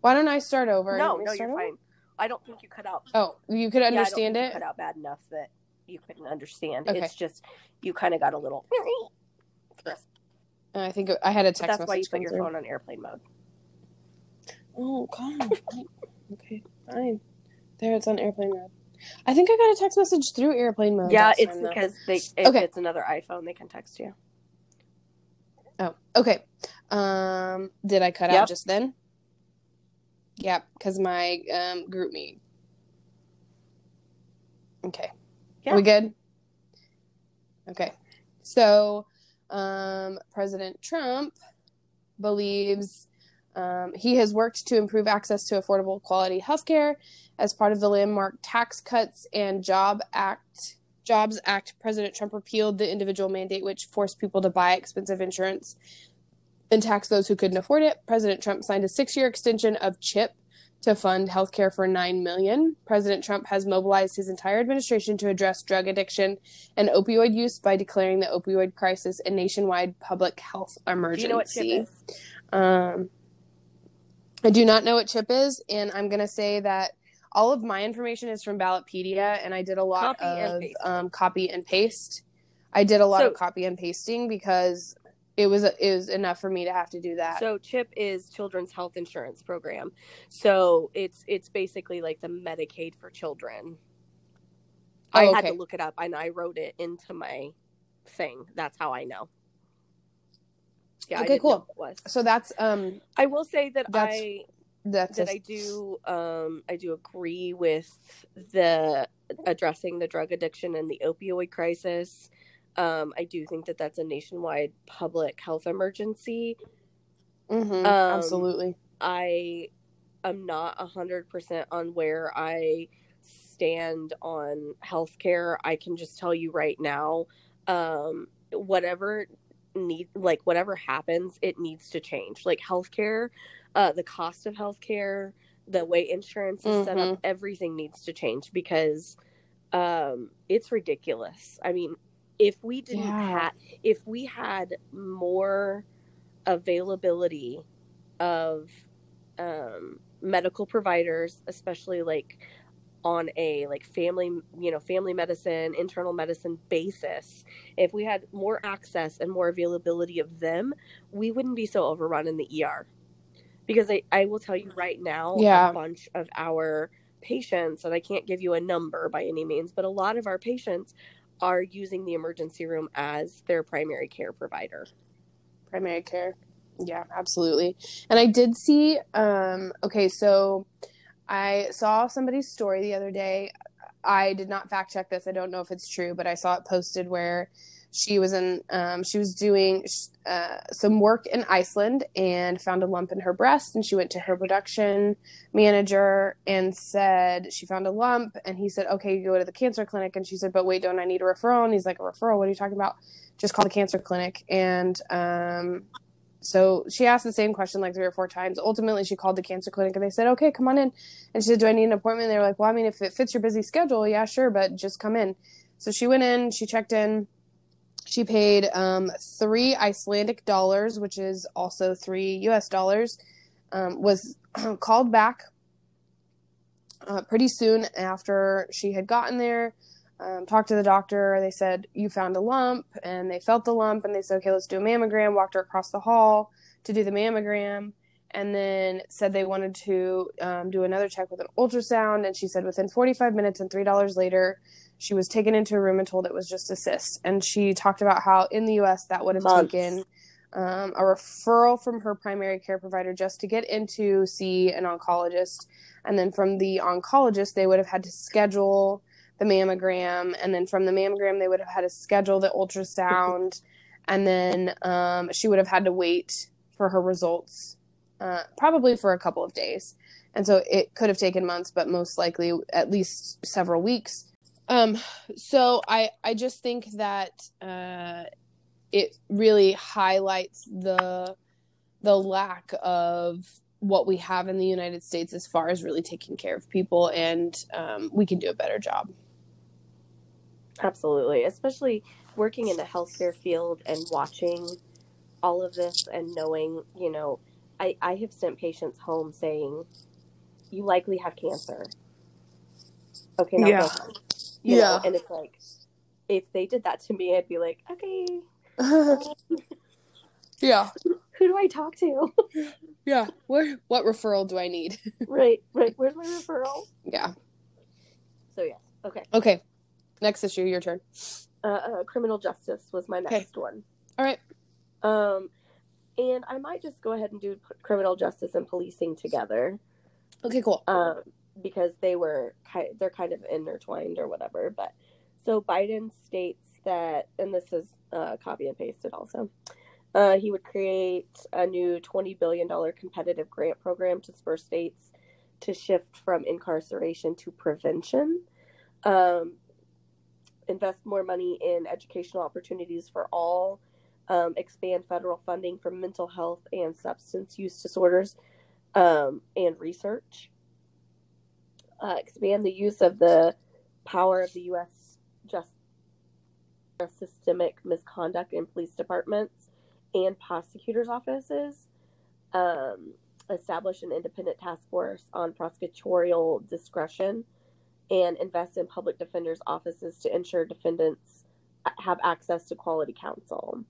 Why don't I start over? No, no, you're over? fine. I don't think you cut out. Oh, you could understand yeah, it. cut out bad enough that you couldn't understand. Okay. It's just you kind of got a little. I think I had a text. But that's why you put your through. phone on airplane mode. Oh God. okay, fine. There, it's on airplane mode. I think I got a text message through airplane mode. Yeah, it's time, because they if okay. it's another iPhone, they can text you. Oh, okay. Um, did I cut yep. out just then? Yeah, because my um GroupMe. Okay. Yeah. Are we good? Okay. So, um, President Trump believes um, he has worked to improve access to affordable quality healthcare as part of the landmark Tax Cuts and Job Act. Jobs Act, President Trump repealed the individual mandate which forced people to buy expensive insurance and tax those who couldn't afford it. President Trump signed a 6-year extension of CHIP to fund healthcare for 9 million. President Trump has mobilized his entire administration to address drug addiction and opioid use by declaring the opioid crisis a nationwide public health emergency. Do you know what CHIP is? Um, I do not know what CHIP is, and I'm going to say that all of my information is from Ballotpedia, and I did a lot Copy of paste. um, copy and paste. I did a lot So- of copy and pasting because it was it was enough for me to have to do that. So CHIP is Children's Health Insurance Program. So it's it's basically like the Medicaid for children. I Oh, had to look it up and I wrote it into my thing. That's how I know. Yeah, I Okay, didn't know cool. what it was. so that's um I will say that That's- I that's that a- I do um I do agree with the addressing the drug addiction and the opioid crisis. Um, I do think that that's a nationwide public health emergency. mhm, um, absolutely. I am not a hundred percent on where I stand on healthcare. I can just tell you right now, um, whatever need like whatever happens, it needs to change. Like healthcare, uh, the cost of healthcare, the way insurance is set up, everything needs to change because um, it's ridiculous. I mean, if we didn't Yeah. have, if we had more availability of um, medical providers, especially like on a like family, you know, family medicine, internal medicine basis, if we had more access and more availability of them, we wouldn't be so overrun in the ER. Because I, I will tell you right now, Yeah. a bunch of our patients, and I can't give you a number by any means, but a lot of our patients are using the emergency room as their primary care provider. primary care yeah absolutely and i did see um okay so i saw somebody's story the other day. I did not fact check this. I don't know if it's true but i saw it posted where she was in um, she was doing uh, some work in iceland and found a lump in her breast and she went to her production manager and said she found a lump and he said okay you go to the cancer clinic. And she said but wait don't i need a referral? And he's like a referral? What are you talking about? Just call the cancer clinic. And um, so she asked the same question like three or four times. Ultimately she called the cancer clinic and they said okay come on in. And she said do i need an appointment? And they were like well i mean if it fits your busy schedule yeah sure but just come in. So she went in she checked in. She paid um, three icelandic dollars which is also three us dollars um, was called back uh, pretty soon after she had gotten there um, talked to the doctor. They said, You found a lump. And they felt the lump and they said, Okay, let's do a mammogram. Walked her across the hall to do the mammogram. And then said they wanted to um, do another check with an ultrasound. And she said, Within 45 minutes and $3 later, she was taken into a room and told it was just a cyst. And she talked about how in the US that would have Months. taken um, a referral from her primary care provider just to get into see an oncologist. And then from the oncologist, they would have had to schedule the mammogram. And then from the mammogram, they would have had to schedule the ultrasound. and then um, she would have had to wait for her results, uh, probably for a couple of days. And so it could have taken months, but most likely at least several weeks. Um, so I, I just think that uh, it really highlights the the lack of what we have in the United States as far as really taking care of people, and um, we can do a better job. Absolutely, especially working in the healthcare field and watching all of this and knowing, you know, I, I have sent patients home saying, you likely have cancer. Okay, now Yeah. go home. You Yeah. know, and it's like, if they did that to me, I'd be like, okay, yeah, who do I talk to? yeah. Where what referral do I need? right, right. Where's my referral? yeah. So yes, okay. Okay. Next issue, your turn. Uh, uh, criminal justice was my Okay. next one. All right. Um, and I might just go ahead and do criminal justice and policing together. Okay, cool. um, because they were kind they're kind of intertwined or whatever. But so Biden states that, and this is uh, copy and pasted also. Uh, he would create a new twenty billion dollar competitive grant program to spur states to shift from incarceration to prevention. Um, invest more money in educational opportunities for all. Um, expand federal funding for mental health and substance use disorders um, and research uh, expand the use of the power of the U.S. just systemic misconduct in police departments and prosecutors' offices. Um, establish an independent task force on prosecutorial discretion, and invest in public defenders' offices to ensure defendants have access to quality counsel.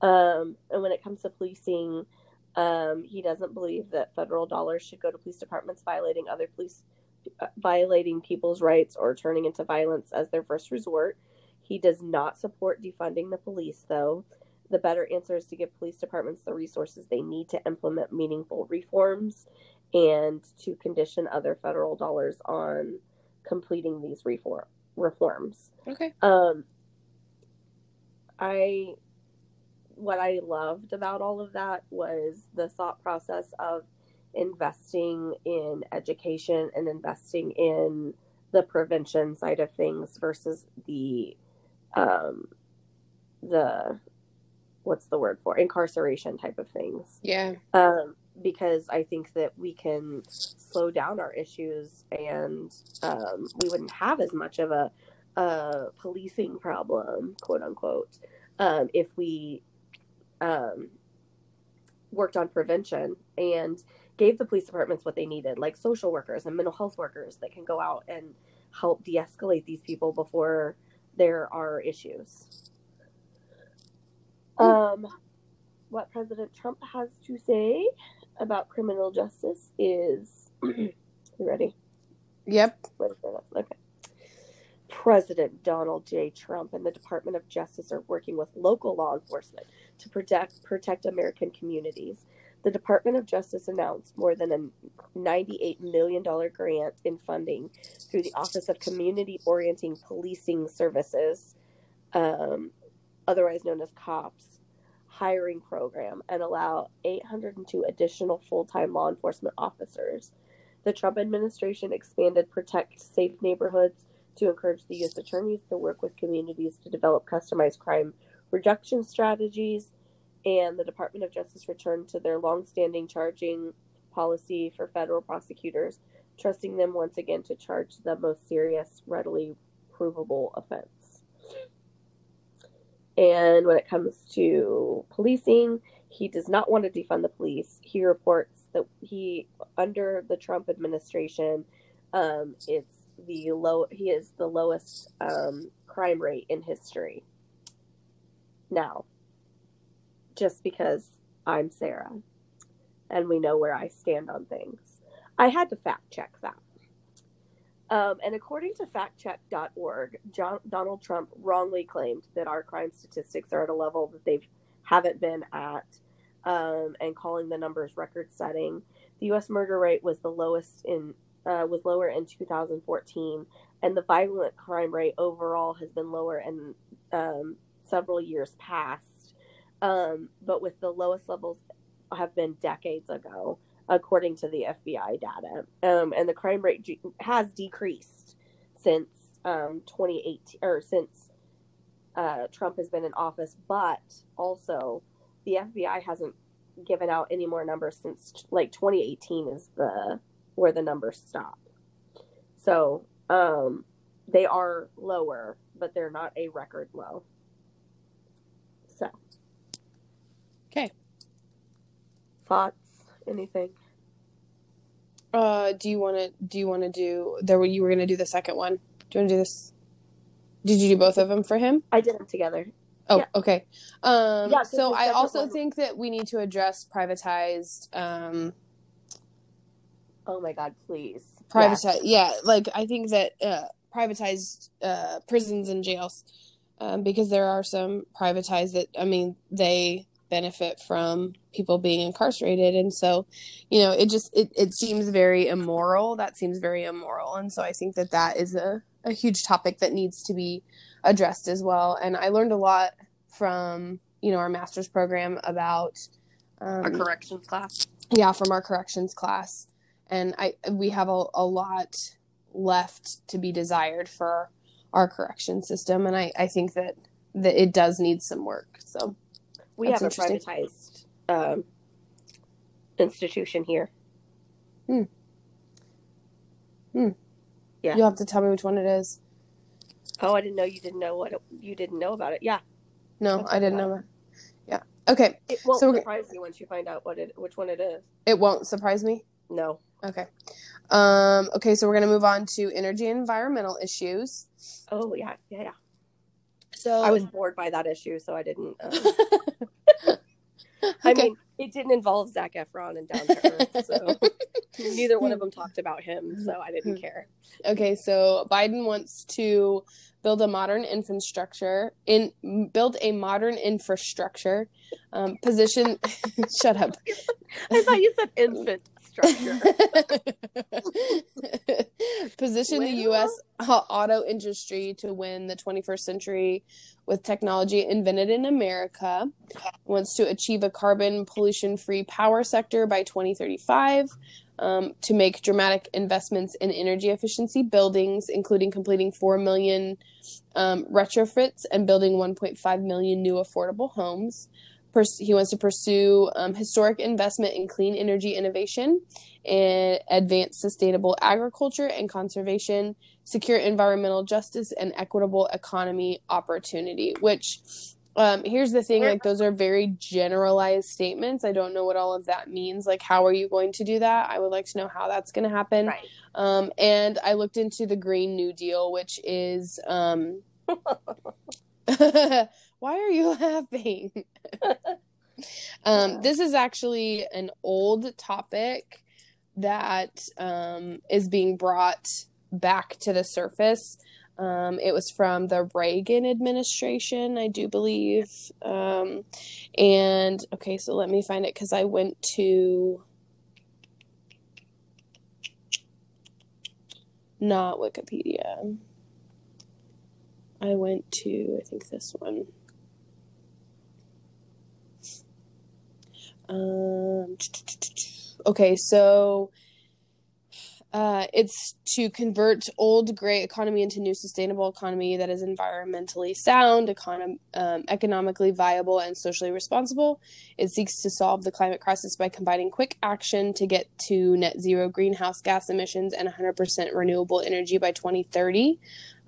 Um, and when it comes to policing, um, he doesn't believe that federal dollars should go to police departments violating other police, uh, violating people's rights or turning into violence as their first resort. He does not support defunding the police, though. The better answer is to give police departments the resources they need to implement meaningful reforms and to condition other federal dollars on completing these reform reforms. Okay. Um, I what I loved about all of that was the thought process of investing in education and investing in the prevention side of things versus the um the what's the word for incarceration type of things Yeah. um because i think that we can slow down our issues and um we wouldn't have as much of a a policing problem quote unquote um if we um worked on prevention and gave the police departments what they needed, like social workers and mental health workers that can go out and help de escalate these people before there are issues. Um, what President Trump has to say about criminal justice is you ready? Yep. Wait a minute. Okay. President Donald J. Trump and the Department of Justice are working with local law enforcement to protect protect American communities. The Department of Justice announced more than a $98 million grant in funding through the Office of Community Orienting Policing Services, um, otherwise known as COPS, hiring program and allow 802 additional full time law enforcement officers. The Trump administration expanded Project Safe Neighborhoods to encourage the U.S. attorneys to work with communities to develop customized crime reduction strategies. And the Department of Justice returned to their longstanding charging policy for federal prosecutors, trusting them once again to charge the most serious, readily provable offense. And when it comes to policing, he does not want to defund the police. He reports that he, under the Trump administration, um, it's the low. He is the lowest um, crime rate in history. Now, just because I'm Sarah, and we know where I stand on things, I had to fact check that. Um, and according to factcheck.org, John, Donald Trump wrongly claimed that our crime statistics are at a level that they haven't been at, um, and calling the numbers record-setting. The U.S. murder rate was the lowest in uh, was lower in 2014, and the violent crime rate overall has been lower in um, several years past. Um, but with the lowest levels have been decades ago according to the FBI data. Um, and the crime rate has decreased since um, 2018 or since uh, Trump has been in office, but also the FBI hasn't given out any more numbers since like 2018 is the where the numbers stop. So um, they are lower, but they're not a record low. So, Okay. thoughts? Anything? Uh, do you want to? Do you want to do? There, you were going to do the second one. Do you want to do this? Did you do both of them for him? I did them together. Oh, Yeah. okay. Um, Yeah, so I also one- think that we need to address privatized, um, Oh my God, please. privatized. Yeah, like I think that uh, privatized uh, prisons and jails, um, because there are some privatized that I mean they benefit from people being incarcerated, and so you know it just it it seems very immoral. That seems very immoral, and so I think that that is a a huge topic that needs to be addressed as well. And I learned a lot from you know our master's program about um, Our corrections class. yeah from our corrections class and i we have a, a lot left to be desired for our correction system and i i think that that it does need some work so We That's have a privatized um, institution here. Hmm. Hmm. Yeah. you'll have to tell me which one it is Oh, I didn't know you didn't know what it, you didn't know about it. Yeah. no That's i didn't know that yeah Okay, It won't So surprise you once you find out what it which one it is. it won't surprise me. No. Okay. Um, okay, so we're gonna move on to energy and environmental issues. Oh yeah, yeah, yeah. So I was bored by that issue, so I didn't. Um, I Okay. mean, it didn't involve Zac Efron and Down to Earth, so neither one of them talked about him, so I didn't care. Okay, so Biden wants to build a modern infrastructure in build a modern infrastructure. Um, position. shut up. I thought you said infant structure. Position the U.S. auto industry to win the 21st century with technology invented in America. Wants to achieve a carbon pollution free power sector by 2035. Um, to make dramatic investments in energy efficiency buildings, including completing 4 million um, retrofits and building 1.5 million new affordable homes. Pers- he wants to pursue um, historic investment in clean energy innovation and advance sustainable agriculture and conservation, secure environmental justice, and equitable economy opportunity. Which, um, here's the thing like, those are very generalized statements. I don't know what all of that means. Like, how are you going to do that? I would like to know how that's going to happen. right. Um, and I looked into the Green New Deal, which is. Why are you laughing? um, this is actually an old topic that um, is being brought back to the surface. Um, it was from the Reagan administration, I do believe. Um, and okay, so let me find it because I went to not Wikipedia. I went to, I think this one. Um, okay, so uh, it's to convert old gray economy into new sustainable economy that is environmentally sound, um, economically viable, and socially responsible. It seeks to solve the climate crisis by combining quick action to get to net zero greenhouse gas emissions and 100% renewable energy by 2030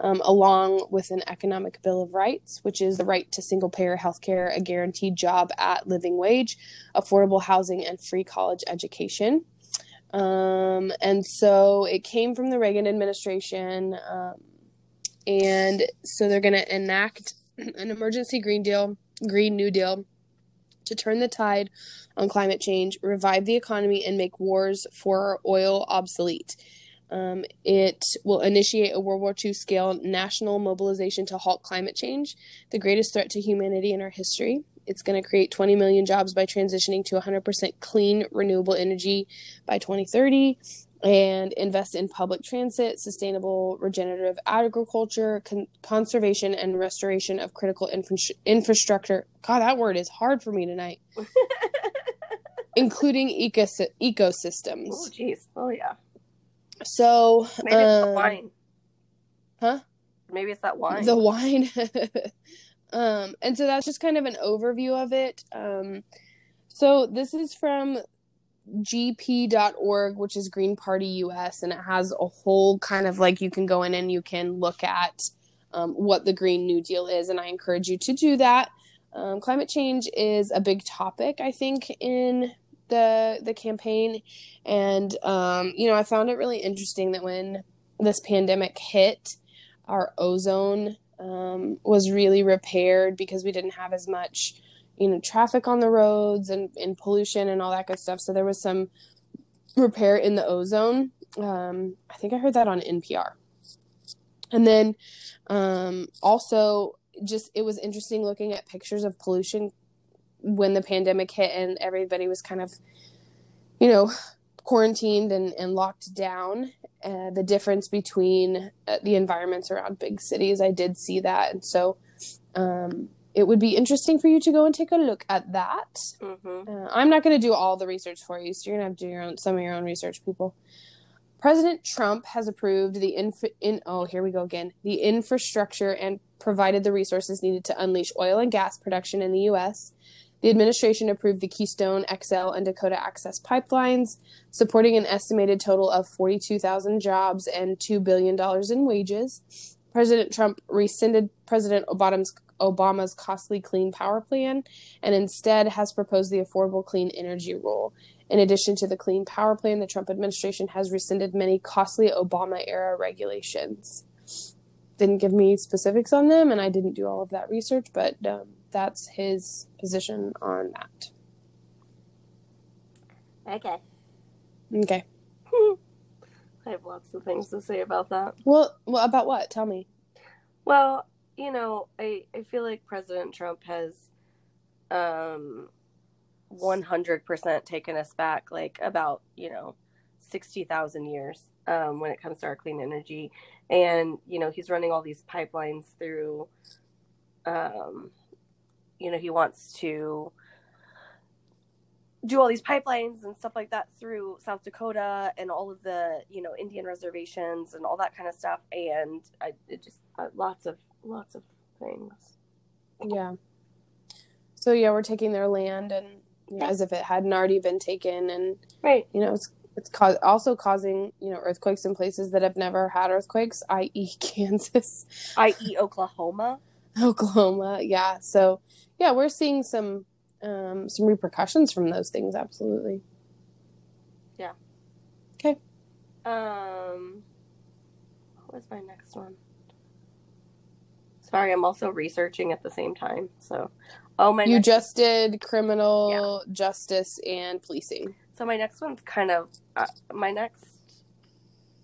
um, along with an economic bill of rights, which is the right to single payer health care, a guaranteed job at living wage, affordable housing, and free college education. Um, and so it came from the Reagan administration. Um, and so they're going to enact an emergency Green Deal, Green New Deal to turn the tide on climate change, revive the economy, and make wars for oil obsolete. Um, it will initiate a World War II scale national mobilization to halt climate change, the greatest threat to humanity in our history. It's going to create 20 million jobs by transitioning to 100% clean, renewable energy by 2030 and invest in public transit, sustainable regenerative agriculture, con- conservation, and restoration of critical infra- infrastructure. God, that word is hard for me tonight. including ecos- ecosystems. Oh, jeez. Oh, yeah. So, Maybe it's the um, wine. Huh? Maybe it's that wine. the wine. um, and so that's just kind of an overview of it. Um, so this is from gp.org, which is Green Party US, and it has a whole kind of like you can go in and you can look at um, what the Green New Deal is, and I encourage you to do that. Um, climate change is a big topic, I think, in the the campaign, and um, you know, I found it really interesting that when this pandemic hit, our ozone um, was really repaired because we didn't have as much you know traffic on the roads and, and pollution and all that good stuff. So there was some repair in the ozone. Um, i think i heard that on npr and then um, also just it was interesting looking at pictures of pollution when the pandemic hit and everybody was kind of you know quarantined and, and locked down uh, the difference between uh, the environments around big cities. I did see that. And so um, it would be interesting for you to go and take a look at that. Mm-hmm. uh, i'm not going to do all the research for you so you're going to have to do your own some of your own research people. President trump has approved the inf- in oh here we go again. The infrastructure and provided the resources needed to unleash oil and gas production in the us the administration approved the Keystone XL and Dakota Access pipelines, supporting an estimated total of 42,000 jobs and $2 billion in wages. President Trump rescinded President Obama's, Obama's costly clean power plan and instead has proposed the Affordable Clean Energy Rule. In addition to the Clean Power Plan, the Trump administration has rescinded many costly Obama era regulations. Didn't give me specifics on them, and I didn't do all of that research, but um, that's his position on that. Okay. Okay. I have lots of things to say about that. Well, well, about what? Tell me. Well, you know, I, I feel like President Trump has um 100% taken us back like about, you know, 60,000 years um, when it comes to our clean energy. And, you know, he's running all these pipelines through, um, you know, he wants to do all these pipelines and stuff like that through South Dakota and all of the, you know, Indian reservations and all that kind of stuff. And I it just, uh, lots of, lots of things. Yeah. So yeah, we're taking their land and know, as if it hadn't already been taken, and Right. you know it's it's ca- also causing you know earthquakes in places that have never had earthquakes, i.e., Kansas, I.e., Oklahoma. Oklahoma. Yeah. So yeah, we're seeing some um, some repercussions from those things. Absolutely. Yeah. Okay. Um, what was my next one? Sorry, I'm also researching at the same time. So, oh my, you just did criminal justice and policing. so my next one's kind of uh, my next.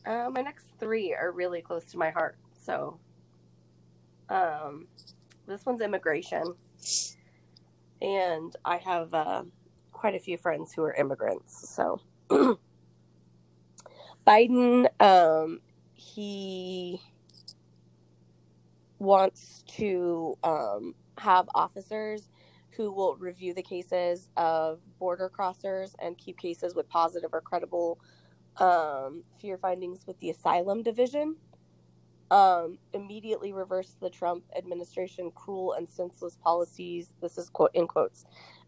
Uh, my next three are really close to my heart. So, um, this one's immigration, and I have uh, quite a few friends who are immigrants. So, Biden, um, he wants to um, have officers who will review the cases of border crossers and keep cases with positive or credible um, fear findings with the asylum division. Um, immediately reverse the Trump administration cruel and senseless policies. This is quote in quotes.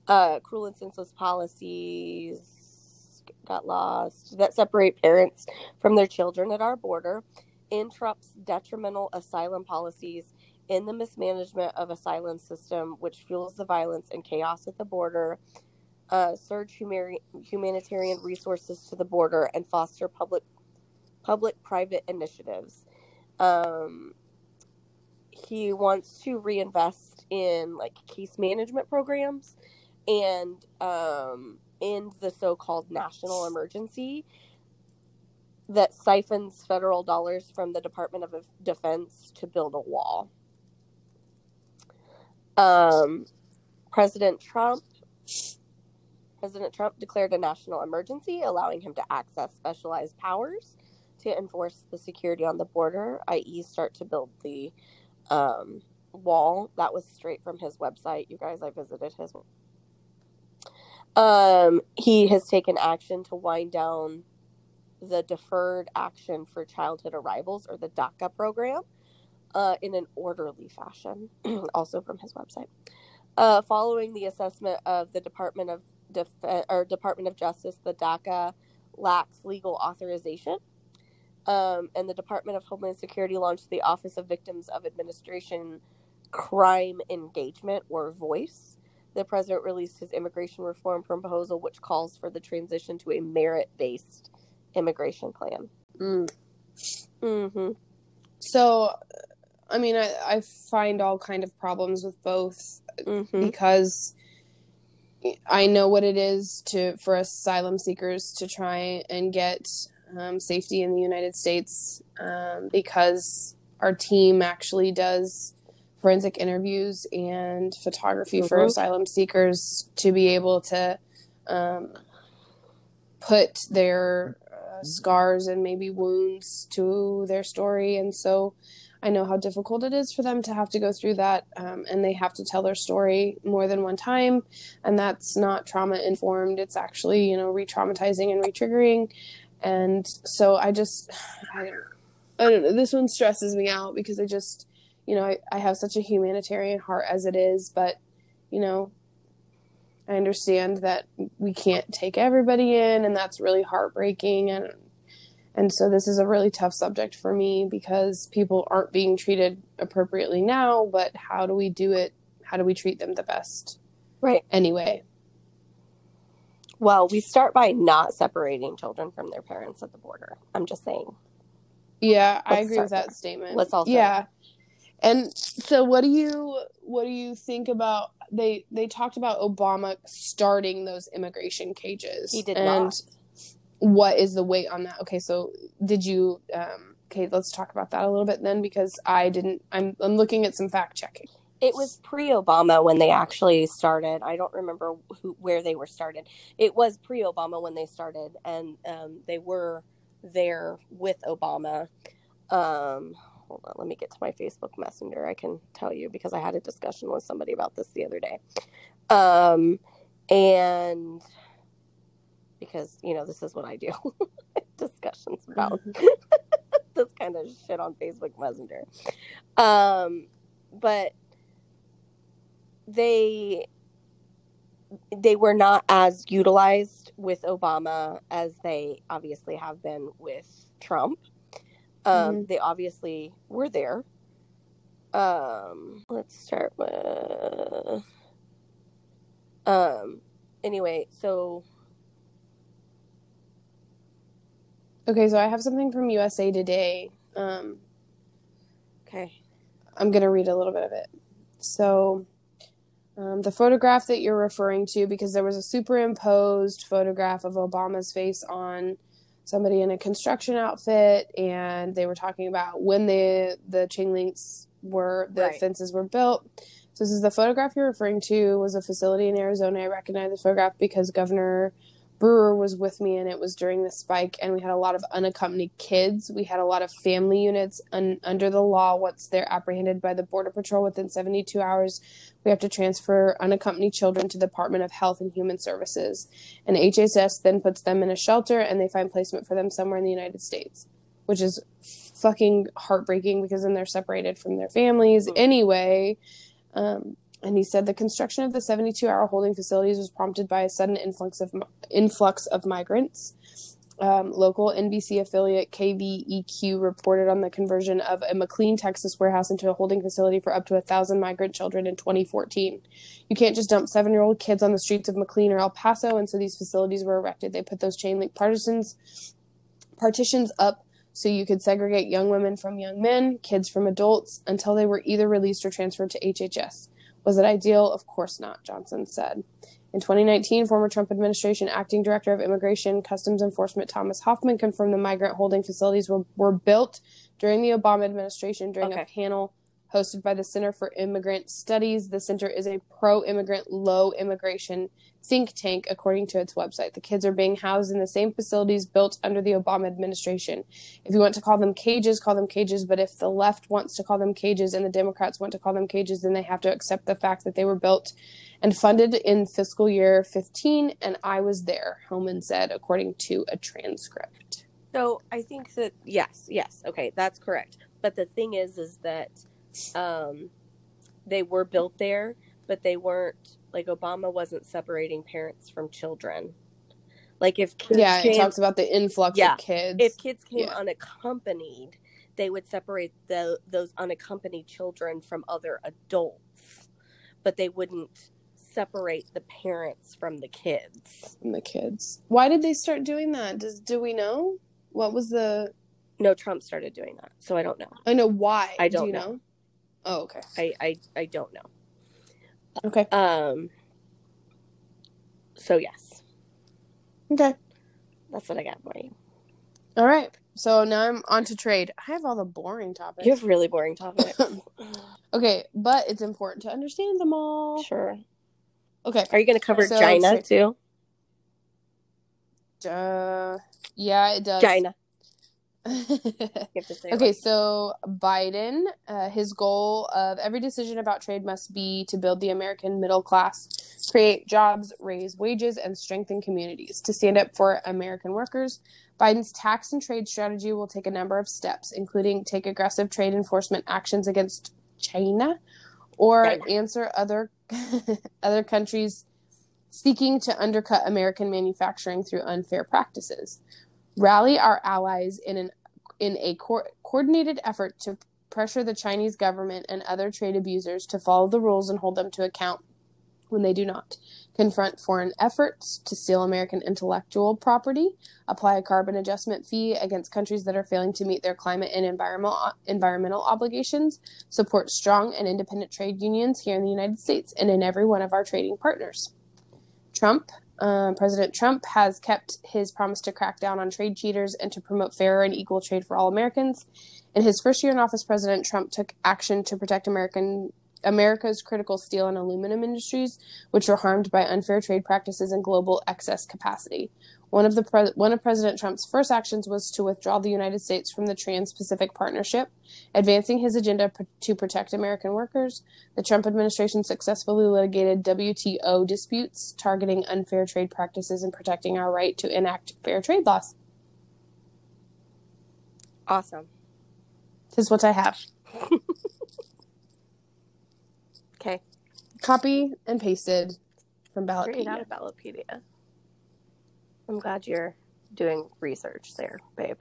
Uh, cruel and senseless policies got lost that separate parents from their children at our border. In Trump's detrimental asylum policies, in the mismanagement of asylum system, which fuels the violence and chaos at the border, uh, surge humari- humanitarian resources to the border, and foster public public private initiatives. Um, he wants to reinvest in like case management programs and um, the so-called national emergency that siphons federal dollars from the Department of Defense to build a wall. Um, President Trump President Trump declared a national emergency, allowing him to access specialized powers to enforce the security on the border, i.e., start to build the um, wall. That was straight from his website. You guys, I visited his. Um, he has taken action to wind down the Deferred Action for Childhood Arrivals, or the DACA program, uh, in an orderly fashion, also from his website. Uh, following the assessment of the Department of or Department of Justice, the DACA lacks legal authorization. Um, and the Department of Homeland Security launched the Office of Victims of Administration Crime Engagement, or VOICE. The president released his immigration reform proposal, which calls for the transition to a merit based immigration plan. Mm. Mm-hmm. So, I mean, I, I find all kind of problems with both Mm-hmm. because I know what it is to for asylum seekers to try and get um, safety in the United States um, because our team actually does forensic interviews and photography for Mhm. asylum seekers to be able to um, put their uh, scars and maybe wounds to their story and so I know how difficult it is for them to have to go through that, um, and they have to tell their story more than one time, and that's not trauma informed. It's actually, you know, re-traumatizing and re-triggering, and so I just, I don't, I don't know. This one stresses me out because I just, you know, I, I have such a humanitarian heart as it is, but, you know, I understand that we can't take everybody in, and that's really heartbreaking, and And so this is a really tough subject for me because people aren't being treated appropriately now, but how do we do it? How do we treat them the best? Right. Anyway. Well, we start by not separating children from their parents at the border. I'm just saying. Yeah, I Let's agree with that there. statement. Let's also- Yeah. And so what do you what do you think about they they talked about Obama starting those immigration cages. He did and not. what is the weight on that? Okay, so did you um okay, let's talk about that a little bit then because I didn't I'm I'm looking at some fact checking. It was pre-Obama when they actually started. I don't remember who where they were started. It was pre-Obama when they started, and um, they were there with Obama. Um, hold on, let me get to my Facebook Messenger. I can tell you because I had a discussion with somebody about this the other day. Um, and because you know this is what I do, discussions about this kind of shit on Facebook Messenger. Um, but they they were not as utilized with Obama as they obviously have been with Trump. Um, They obviously were there. Um, let's start with. Um. Anyway, so Okay, so I have something from USA Today. Um okay, I'm going to read a little bit of it. So, um, the photograph that you're referring to, because there was a superimposed photograph of Obama's face on somebody in a construction outfit, and they were talking about when the the chain links were the Right. fences were built. So this is the photograph you're referring to was a facility in Arizona. I recognize the photograph because Governor Brewer was with me, and it was during the spike, and we had a lot of unaccompanied kids. We had a lot of family units un- under the law. Once they're apprehended by the Border Patrol within 72 hours, we have to transfer unaccompanied children to the Department of Health and Human Services. And HHS then puts them in a shelter, and they find placement for them somewhere in the United States, which is fucking heartbreaking because then they're separated from their families Mhm. anyway. Um, and he said the construction of the 72 hour holding facilities was prompted by a sudden influx of influx of migrants. Um, local NBC affiliate KVEO reported on the conversion of a McAllen, Texas warehouse into a holding facility for up to a thousand migrant children in 2014. You can't just dump seven year old kids on the streets of McAllen or El Paso, and so these facilities were erected. They put those chain link partitions partitions up so you could segregate young women from young men, kids from adults, until they were either released or transferred to HHS. Was it ideal? Of course not, Johnson said. In 2019, former Trump administration acting director of Immigration Customs Enforcement Thomas Homan confirmed the migrant holding facilities were, were built during the Obama administration during a panel hosted by the Center for Immigrant Studies. The center is a pro immigrant, low immigration think tank, according to its website. The kids are being housed in the same facilities built under the Obama administration. If you want to call them cages, call them cages. But if the left wants to call them cages and the Democrats want to call them cages, then they have to accept the fact that they were built and funded in fiscal year 15. And I was there, Homan said, according to a transcript. So I think that yes, yes, okay, that's correct. But the thing is, is that um, they were built there, but they weren't like Obama wasn't separating parents from children. Like if kids yeah, came, it talks about the influx Yeah, of kids. if kids came Yeah. unaccompanied, they would separate the those unaccompanied children from other adults, but they wouldn't separate the parents from the kids. from the kids. Why did they start doing that? Does do we know? What was the? No, Trump started doing that, so I don't know. I know why. I Do don't you know. know? Oh, okay. I I, I don't know. Okay. Um. So yes, Okay. that's what I got for you. All right. So now I'm on to trade. I have all the boring topics. You have really boring topics. Okay, but it's important to understand them all. sure. Okay. Are you going to cover So, China tra- too? Uh, yeah, it does. China. You have to say. it okay, so Biden, uh, his goal of every decision about trade must be to build the American middle class, create jobs, raise wages, and strengthen communities. To stand up for American workers, Biden's tax and trade strategy will take a number of steps, including take aggressive trade enforcement actions against China, or China. answer other other countries seeking to undercut American manufacturing through unfair practices. rally our allies in an in a co- coordinated effort to pressure the Chinese government and other trade abusers to follow the rules and hold them to account when they do not, confront foreign efforts to steal American intellectual property, apply a carbon adjustment fee against countries that are failing to meet their climate and environmental environmental obligations, support strong and independent trade unions here in the United States and in every one of our trading partners. Trump um, President Trump has kept his promise to crack down on trade cheaters and to promote fair and equal trade for all Americans. In his first year in office, President Trump took action to protect American America's critical steel and aluminum industries, which were harmed by unfair trade practices and global excess capacity. One of the pre- one of President Trump's first actions was to withdraw the United States from the Trans-Pacific Partnership, advancing his agenda p- to protect American workers. The Trump administration successfully litigated WTO disputes targeting unfair trade practices and protecting our right to enact fair trade laws. Awesome. This is what I have. Okay. Copy and pasted from Straight out Ballotpedia. of Ballotpedia. I'm glad you're doing research there, babe.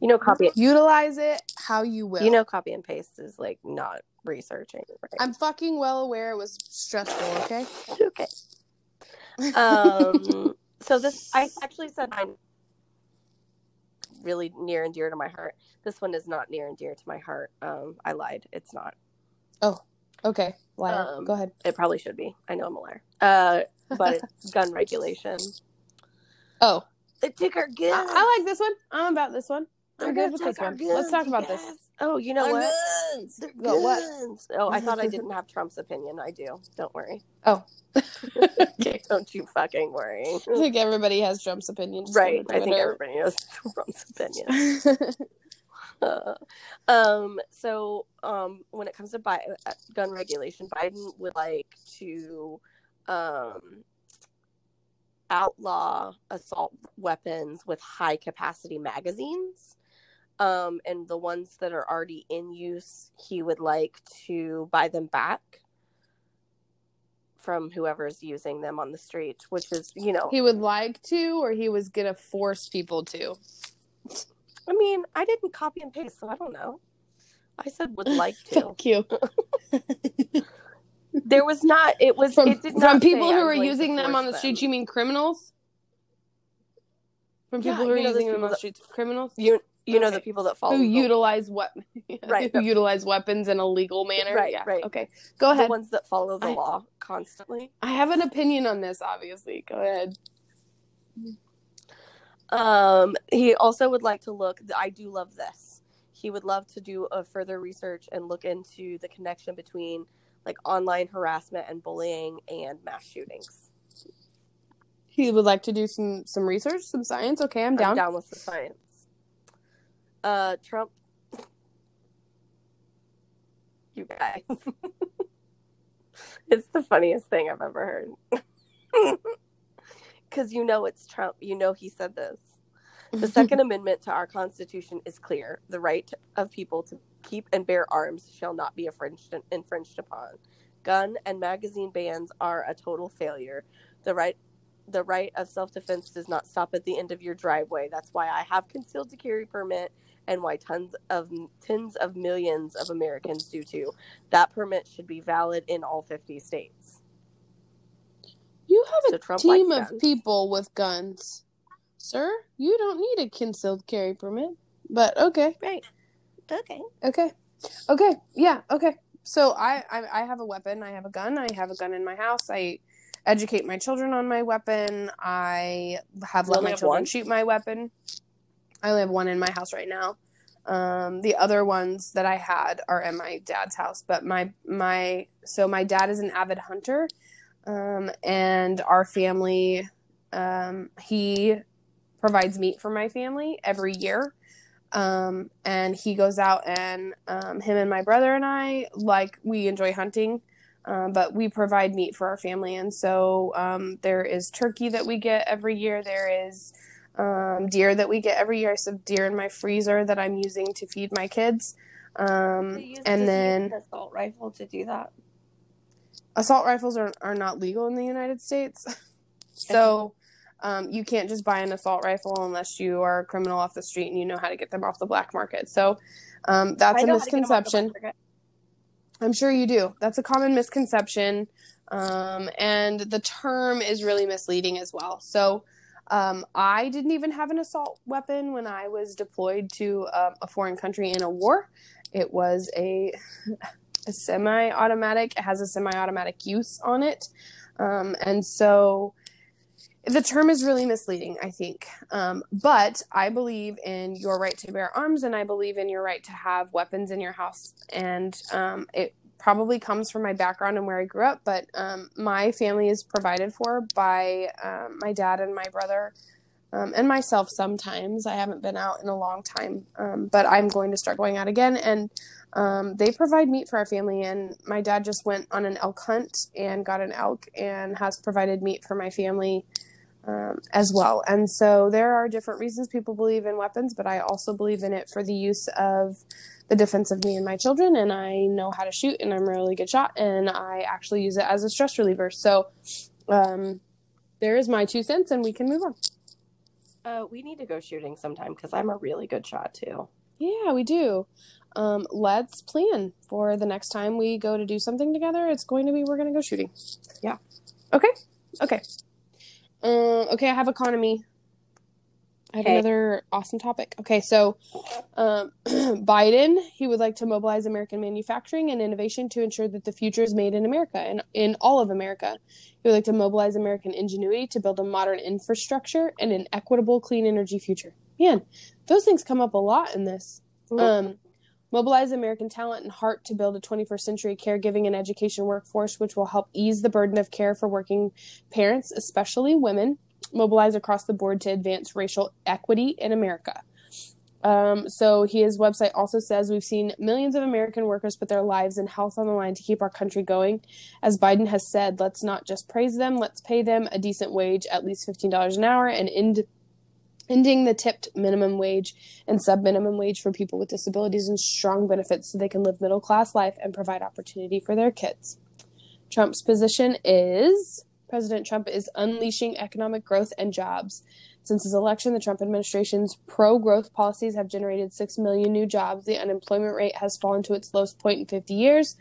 You know, copy. Utilize it how you will. You know, copy and paste is like not researching, right? I'm fucking well aware it was stressful, okay? okay. Um. so this, I actually said mine really near and dear to my heart. This one is not near and dear to my heart. Um, I lied. It's not. Oh, okay, liar. Um, Go ahead. It probably should be. I know I'm a liar. Uh, but gun regulation. Oh, They took our I, guns. I like this one. I'm about this one. They're I'm gonna good with this our one. Let's talk you about this. Oh, you know Our what? guns. They're Go, what? guns. Oh, I thought I didn't have Trump's opinion. I do. Don't worry. Oh. okay, don't you fucking worry. I think everybody has Trump's opinion. Right. I think everybody has Trump's opinion. Uh, um, so um, when it comes to Bi- uh, gun regulation, Biden would like to um, outlaw assault weapons with high capacity magazines. Um, and the ones that are already in use, he would like to buy them back from whoever's using them on the street, which is, you know, he would like to, or he was gonna force people to. I mean, I didn't copy and paste, so I don't know. I said would like to. Fuck you. There was not. It was From it did from people who are using them on the streets, you mean criminals? From Yeah, people who are you know using them on the streets, criminals You you know the people that follow who the, utilize what Right. who utilize weapons in a legal manner. Right, yeah. right. Okay. Go the ahead. ones that follow the I- law constantly. I have an opinion on this, obviously. Go ahead. Um, he also would like to look. I do love this. He would love to do a further research and look into the connection between like online harassment and bullying and mass shootings. He would like to do some some research, some science. Okay, I'm down. I'm down with the science. Uh, Trump. You guys. it's the funniest thing I've ever heard. Because you know it's Trump. You know he said this. The Second Amendment to our Constitution is clear. The right of people to keep and bear arms shall not be infringed, infringed upon. Gun and magazine bans are a total failure. The right the right of self-defense does not stop at the end of your driveway. That's why I have concealed to carry permit and why tons of tens of millions of Americans do too. That permit should be valid in all 50 states. you have So a team of guns. people with guns, sir. You don't need a concealed carry permit. But okay, Right. Okay. okay, okay, yeah, okay. So I, I I have a weapon. I have a gun. I have a gun in my house. I educate my children on my weapon. I have let my have children one? shoot my weapon. I only have one in my house right now. Um, the other ones that I had are in my dad's house. But my my so my dad is an avid hunter, um, and our family, um, he provides meat for my family every year. Um, and he goes out and um, him and my brother and I like we enjoy hunting. Um, but we provide meat for our family, and so um, there is turkey that we get every year. There is um, deer that we get every year. I have deer in my freezer that I'm using to feed my kids. Um, and then assault rifle to do that. assault rifles are, are not legal in the United States. so um, you can't just buy an assault rifle unless you are a criminal off the street and you know how to get them off the black market. So um, that's I a know how to get 'em misconception. I'm sure you do. That's a common misconception. Um, and the term is really misleading as well. So, um, I didn't even have an assault weapon when I was deployed to um, a foreign country in a war. It was a, a semi automatic, it has a semi automatic use on it. Um, and so the term is really misleading, I think. Um, but I believe in your right to bear arms and I believe in your right to have weapons in your house. And um, it probably comes from my background and where I grew up, but um, my family is provided for by um, my dad and my brother. Um, and myself sometimes. I haven't been out in a long time, um, but I'm going to start going out again. And um, they provide meat for our family. And my dad just went on an elk hunt and got an elk and has provided meat for my family um, as well. And so there are different reasons people believe in weapons, but I also believe in it for the use of the defense of me and my children. And I know how to shoot, and I'm a really good shot, and I actually use it as a stress reliever. So um, there is my two cents, and we can move on. Uh, we need to go shooting sometime because I'm a really good shot too. Yeah, we do. Um, let's plan for the next time we go to do something together. It's going to be we're going to go shooting. Yeah. Okay. Okay. Um, okay, I have economy. I have Okay. another awesome topic. Okay, so um, Biden he would like to mobilize American manufacturing and innovation to ensure that the future is made in America and in all of America. He would like to mobilize American ingenuity to build a modern infrastructure and an equitable, clean energy future. Man, those things come up a lot in this. Um, mobilize American talent and heart to build a 21st century caregiving and education workforce, which will help ease the burden of care for working parents, especially women. Mobilize across the board to advance racial equity in America. Um, so his website also says we've seen millions of American workers put their lives and health on the line to keep our country going. As Biden has said, let's not just praise them, let's pay them a decent wage, at least $15 an hour, and end ending the tipped minimum wage and sub minimum wage for people with disabilities and strong benefits so they can live middle class life and provide opportunity for their kids. Trump's position is President Trump is unleashing economic growth and jobs. Since his election, the Trump administration's pro growth policies have generated 6 million new jobs. The unemployment rate has fallen to its lowest point in 50 years,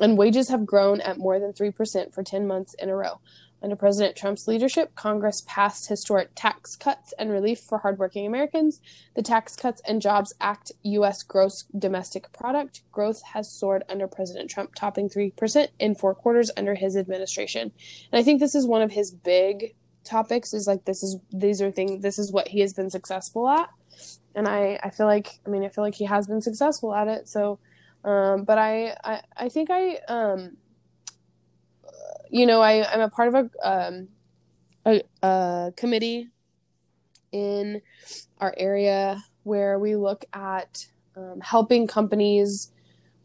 and wages have grown at more than 3% for 10 months in a row. Under President Trump's leadership, Congress passed historic tax cuts and relief for hardworking Americans. The Tax Cuts and Jobs Act U.S. gross domestic product growth has soared under President Trump, topping 3% in four quarters under his administration. And I think this is one of his big topics is like this is these are things this is what he has been successful at and i i feel like i mean i feel like he has been successful at it so um but i i, I think i um you know i i'm a part of a um a, a committee in our area where we look at um, helping companies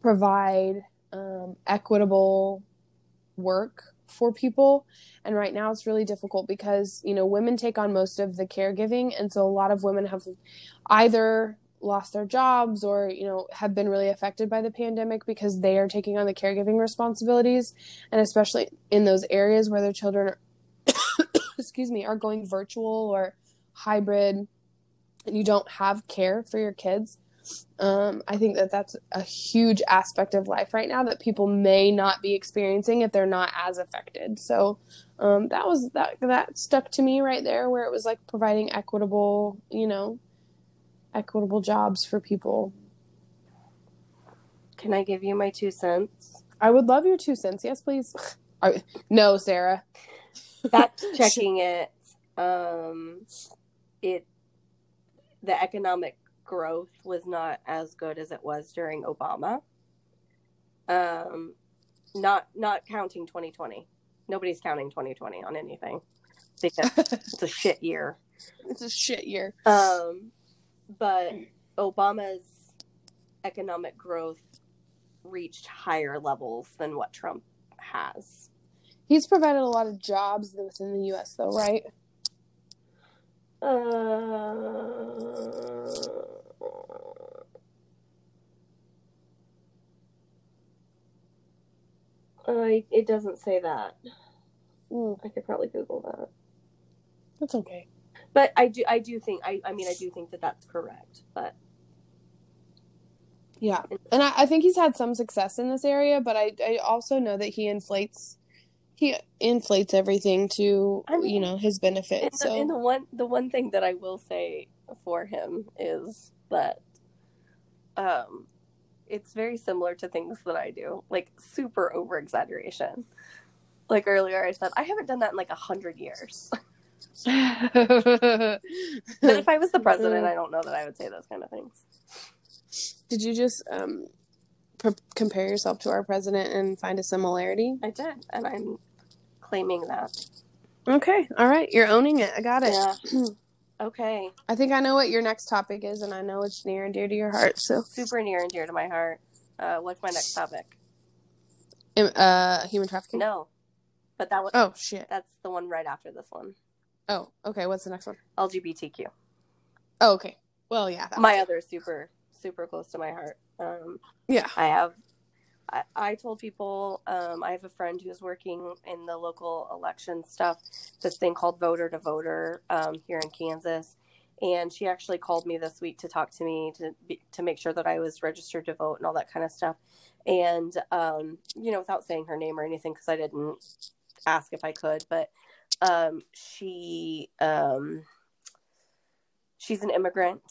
provide um, equitable work for people. And right now it's really difficult because you know women take on most of the caregiving. And so a lot of women have either lost their jobs or you know have been really affected by the pandemic because they are taking on the caregiving responsibilities and especially in those areas where their children are excuse me are going virtual or hybrid and you don't have care for your kids um, I think that that's a huge aspect of life right now that people may not be experiencing if they're not as affected. So um, that was that that stuck to me right there, where it was like providing equitable, you know, equitable jobs for people. Can I give you my two cents? I would love your two cents. Yes, please. I, no, Sarah. Fact checking it. Um, it the economic growth was not as good as it was during Obama. Um, not not counting 2020. Nobody's counting 2020 on anything because it's a shit year. it's a shit year. Um, but Obama's economic growth reached higher levels than what Trump has. He's provided a lot of jobs within the U.S., though, right? Uh, I, it doesn't say that. Mm. I could probably Google that. That's okay. But I do, I do think, I, I mean, I do think that that's correct. But Yeah. And I, I think he's had some success in this area, but I, I also know that he inflates he inflates everything to I mean, you know his benefit. and the, So and the one, the one thing that I will say for him is that, um, it's very similar to things that I do, like super over exaggeration. Like earlier, I said I haven't done that in like a hundred years. But if I was the president, I don't know that I would say those kind of things. Did you just um compare yourself to our president and find a similarity? I did, and I'm claiming that. Okay. All right. You're owning it. I got it. Yeah. Okay. I think I know what your next topic is, and I know it's near and dear to your heart. So, Super near and dear to my heart. Uh, what's my next topic? um, uh, human trafficking. No, but that one. Oh shit. That's the one right after this one. Oh, okay. What's the next one? LGBTQ. Oh, okay. Well, yeah. that- My other super super close to my heart. Um, yeah. I have. I, I told people um, I have a friend who's working in the local election stuff, this thing called voter to voter um, here in Kansas, and she actually called me this week to talk to me to be, to make sure that I was registered to vote and all that kind of stuff. And um, you know, without saying her name or anything, because I didn't ask if I could, but um, she um, she's an immigrant.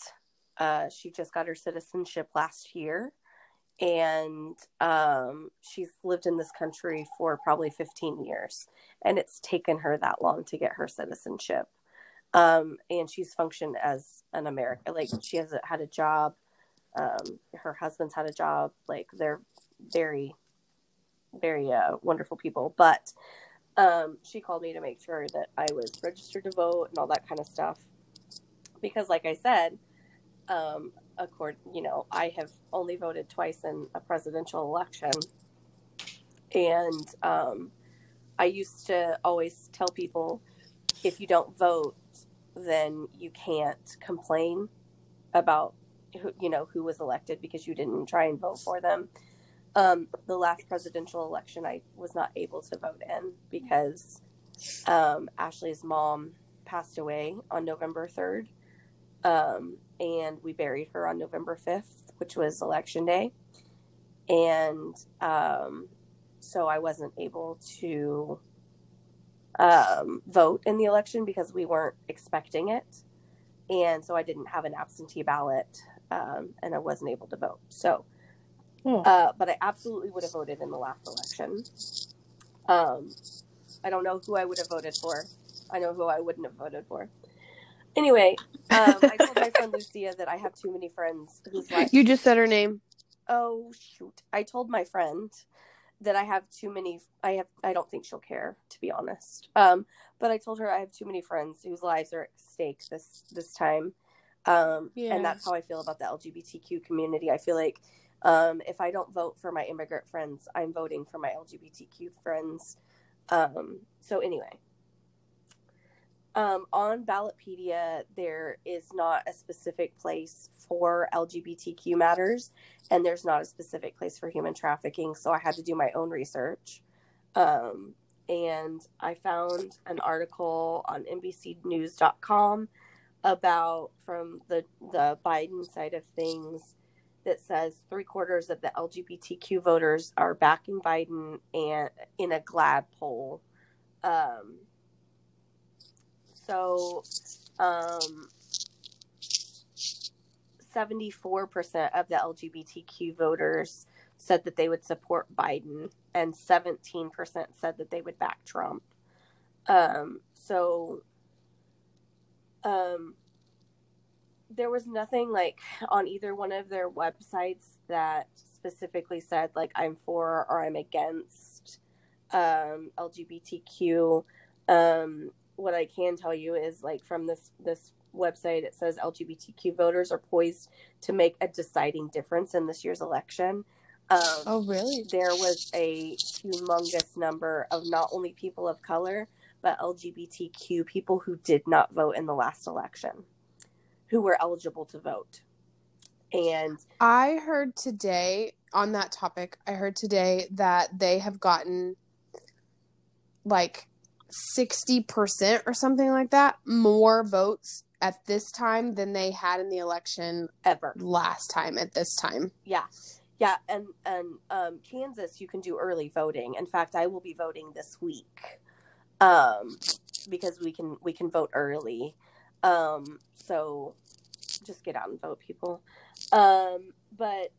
Uh, she just got her citizenship last year. And um, she's lived in this country for probably 15 years. And it's taken her that long to get her citizenship. Um, and she's functioned as an american like she has had a job um, her husband's had a job. Like they're very very uh, wonderful people. But um, she called me to make sure that i was registered to vote and all that kind of stuff. Because like i said um, accord you know i have only voted twice in a presidential election. And um, i used to always tell people if you don't vote then you can't complain about who you know who was elected because you didn't try and vote for them um, the last presidential election i was not able to vote in because um, ashley's mom passed away on november 3rd um, and we buried her on November 5th, which was election day. And um, so I wasn't able to um, vote in the election because we weren't expecting it. And so I didn't have an absentee ballot um, and I wasn't able to vote. So, Hmm. uh, but I absolutely would have voted in the last election. Um, I don't know who I would have voted for. I know who I wouldn't have voted for. Anyway, um, I told my friend Lucia that I have too many friends who's like, You just said her name. oh shoot. I told my friend that I have too many. I have. I don't think she'll care, to be honest. Um, but I told her I have too many friends whose lives are at stake this this time. Um, Yeah. and that's how I feel about the LGBTQ community. I feel like um, if I don't vote for my immigrant friends, I'm voting for my LGBTQ friends. Um, so anyway, um, on Ballotpedia, there is not a specific place for LGBTQ matters, and there's not a specific place for human trafficking. So I had to do my own research. Um, and I found an article on NBCNews.com about from the, the Biden side of things that says three quarters of the LGBTQ voters are backing Biden and in a GLAAD poll. Um, so, um, 74% of the LGBTQ voters said that they would support Biden, and 17% said that they would back Trump. Um, so, um, there was nothing like on either one of their websites that specifically said like I'm for or I'm against um, LGBTQ. Um, what I can tell you is like from this this website, it says LGBTQ voters are poised to make a deciding difference in this year's election. Um, Oh, really? there was a humongous number of not only people of color but LGBTQ people who did not vote in the last election, who were eligible to vote. And I heard today on that topic, I heard today that they have gotten like 60% or something like that more votes at this time than they had in the election ever last time at this time. Yeah. Yeah, and and um, Kansas, you can do early voting. In fact, I will be voting this week, um, because we can we can vote early. Um, so just get out and vote, people. Um, but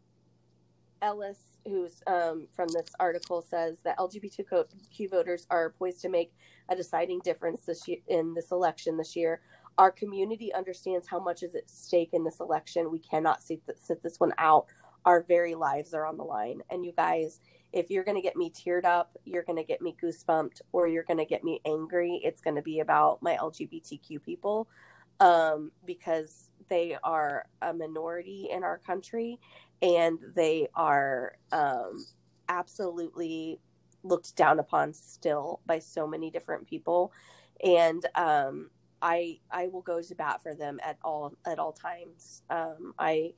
Ellis, who's um, from this article, says that LGBTQ voters are poised to make a deciding difference this year, in this election this year. Our community understands how much is at stake in this election. We cannot sit, sit this one out our very lives are on the line. And you guys, if you're going to get me teared up, you're going to get me goosebumped, or you're going to get me angry, it's going to be about my LGBTQ people um, because they are a minority in our country and they are um, absolutely looked down upon still by so many different people. And um, I I will go to bat for them at all at all times. Um, I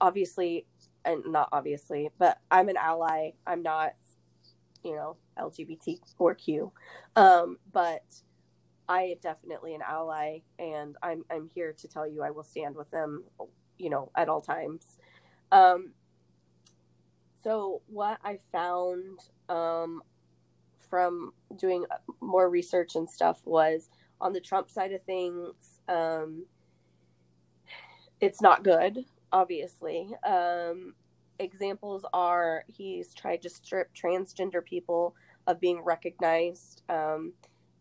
obviously and not obviously, but I'm an ally. I'm not, you know, LGBT or Q. Um, but I am definitely an ally and I'm I'm here to tell you I will stand with them, you know, at all times. Um, so what I found um, from doing more research and stuff was on the Trump side of things, um, it's not good obviously. Um, examples are he's tried to strip transgender people of being recognized um,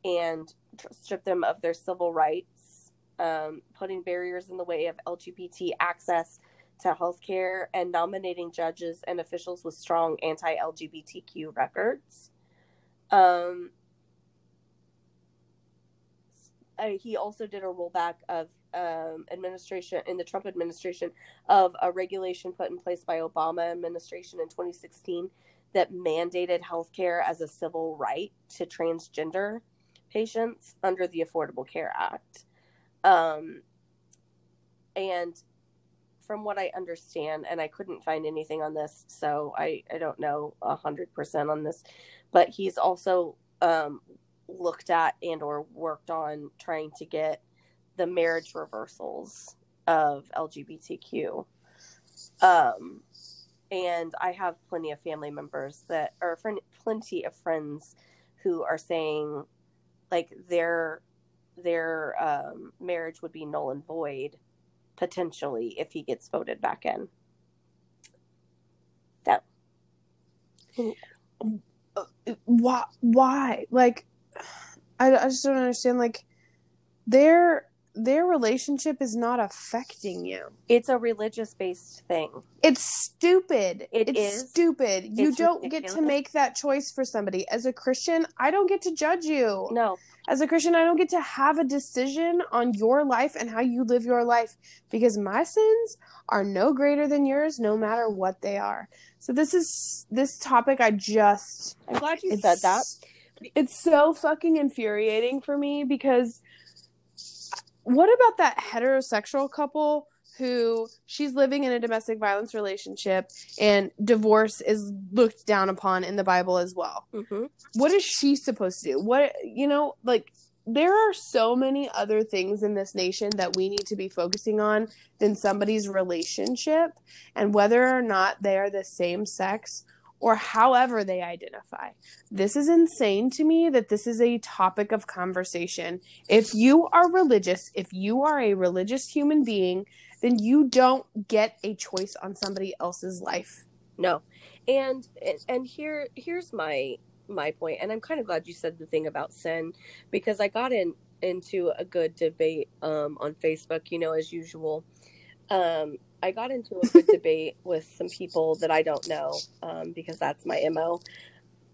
and strip them of their civil rights, um, putting barriers in the way of LGBT access to healthcare, and nominating judges and officials with strong anti LGBTQ records. Um, he also did a rollback of um, administration in the Trump administration of a regulation put in place by Obama administration in 2016 that mandated healthcare as a civil right to transgender patients under the Affordable Care Act. Um, and from what I understand, and I couldn't find anything on this, so I, I don't know a hundred percent on this, but he's also um, looked at and or worked on trying to get the marriage reversals of LGBTQ. Um, and I have plenty of family members that are plenty of friends who are saying like their their um, marriage would be null and void potentially if he gets voted back in. That. Why? Why? Like, I, I just don't understand. Like, their their relationship is not affecting you. It's a religious based thing. It's stupid. It it's is. stupid. You It's don't get to make that choice for somebody. As a Christian, I don't get to judge you. No, As a Christian, I don't get to have a decision on your life and how you live your life because my sins are no greater than yours no matter what they are. So this is this topic I just I'm glad you said that. It's so fucking infuriating for me because what about that heterosexual couple who she's living in a domestic violence relationship and divorce is looked down upon in the Bible as well? hmm What is she supposed to do? What, you know, like there are so many other things in this nation that we need to be focusing on than somebody's relationship and whether or not they are the same sex or however they identify. This is insane to me that this is a topic of conversation. If you are religious, if you are a religious human being, then you don't get a choice on somebody else's life. No, and and here here's my my point, and I'm kind of glad you said the thing about sin because I got in into a good debate um, on Facebook. You know, as usual, um, I got into a good debate with some people that I don't know um, because that's my mo.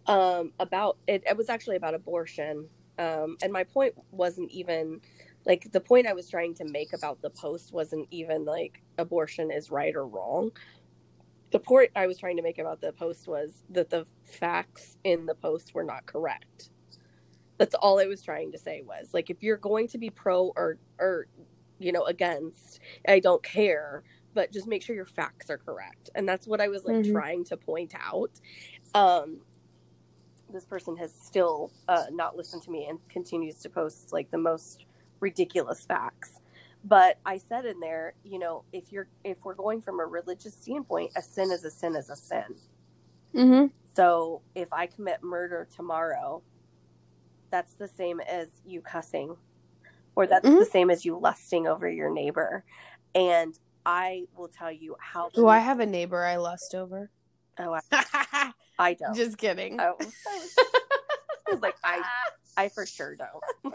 Um, about it, it was actually about abortion, um, and my point wasn't even like the point I was trying to make about the post wasn't even like abortion is right or wrong. The point I was trying to make about the post was that the facts in the post were not correct. That's all I was trying to say was like if you're going to be pro or or you know against, I don't care, but just make sure your facts are correct. And that's what I was like Mhm. trying to point out. Um this person has still uh, not listened to me and continues to post like the most ridiculous facts. But I said in there, you know, if you're if we're going from a religious standpoint, a sin is a sin is a sin. Mm-hmm. So if I commit murder tomorrow, that's the same as you cussing, or that's Mhm. the same as you lusting over your neighbor. And I will tell you how. Do I have a neighbor I lust over? Oh, I, I don't. Just kidding. I was, I was like, I, I for sure don't.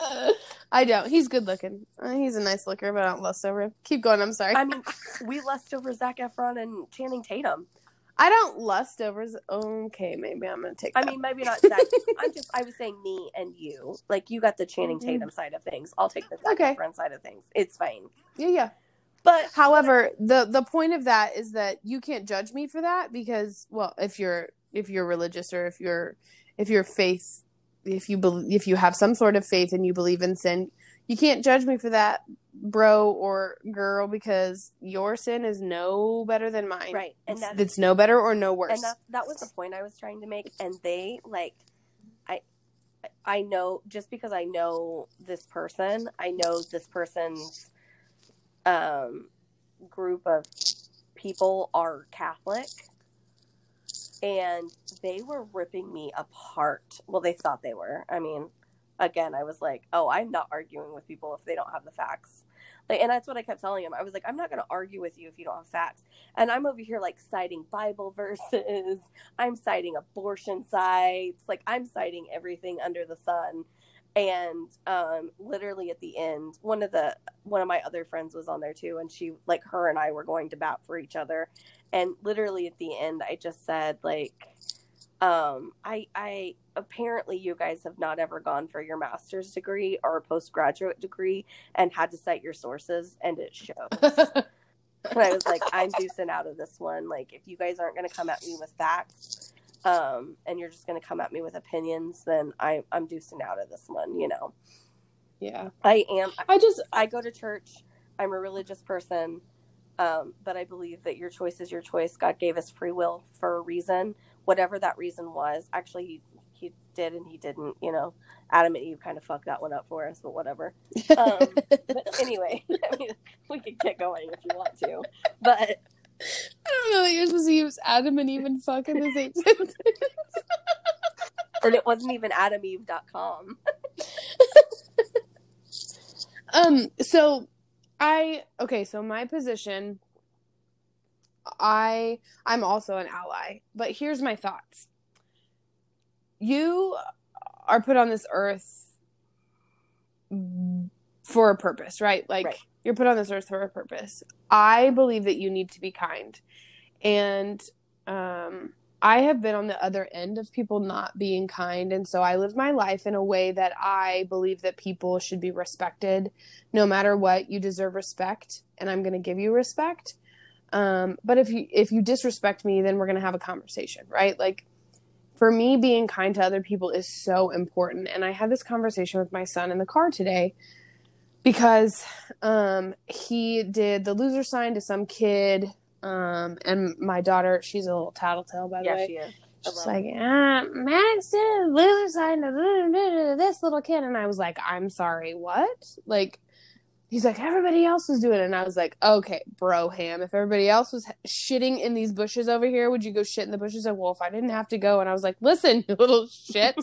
I don't. He's good looking. Uh, he's a nice looker, but I don't lust over him. Keep going. I'm sorry. I mean, we lust over Zac Efron and Channing Tatum. I don't lust over. Okay, maybe I'm gonna take. I that. mean, maybe not Zac. I'm just, I was saying me and you. Like, you got the Channing Mhm. Tatum side of things. I'll take the Okay. Efron side of things. It's fine. yeah, yeah. But However, the the point of that is that you can't judge me for that because, well, if you're if you're religious or if you're if your faith if you believe if you have some sort of faith and you believe in sin, you can't judge me for that, bro or girl, because your sin is no better than mine. right, and that's it's no better or no worse. and that that was the point I was trying to make. And they like, I, I know just because I know this person, I know this person's um group of people are Catholic, and they were ripping me apart. Well, they thought they were. I mean, again, I was like, oh, I'm not arguing with people if they don't have the facts. Like, and that's what I kept telling him. I was like, I'm not going to argue with you if you don't have facts. And I'm over here like citing Bible verses. I'm citing abortion sites. Like I'm citing everything under the sun. And um, literally at the end, one of the one of my other friends was on there too, and she like her and I were going to bat for each other. And literally at the end, I just said like, um, I I apparently you guys have not ever gone for your master's degree or a postgraduate degree and had to cite your sources, and it shows. And I was like, I'm deucing out of this one. Like, if you guys aren't going to come at me with facts, um, and you're just going to come at me with opinions, then I, I'm deucing out of this one. You know, yeah. I am. I just I go to church. I'm a religious person, um, but I believe that your choice is your choice. God gave us free will for a reason, whatever that reason was. Actually, he, did and he didn't. You know, Adam and Eve kind of fucked that one up for us, but whatever. Um, but anyway, I mean, we could get going if you want to, but I don't know that you're supposed to use Adam and Eve and fuck in the same sentence. and it wasn't even adameve.com. Um, so I okay, so my position I I'm also an ally, but here's my thoughts. You are put on this earth for a purpose, right? Like Right. you're put on this earth for a purpose. I believe that you need to be kind. And um I have been on the other end of people not being kind. And so I live my life in a way that I believe that people should be respected no matter what. You deserve respect, and I'm going to give you respect. Um, but if you if you disrespect me, then we're going to have a conversation, right? Like for me, being kind to other people is so important. And I had this conversation with my son in the car today because um, he did the loser sign to some kid. Um, and my daughter, she's a little tattletale, by the Yeah, way. she is. She's like, ah, Max did loser sign to this little kid. And I was like, I'm sorry, what? Like, he's like, everybody else was doing it. And I was like, okay, bro, ham. If everybody else was shitting in these bushes over here, would you go shit in the bushes? Like, well, if I didn't have to go. And I was like, listen, you little shit.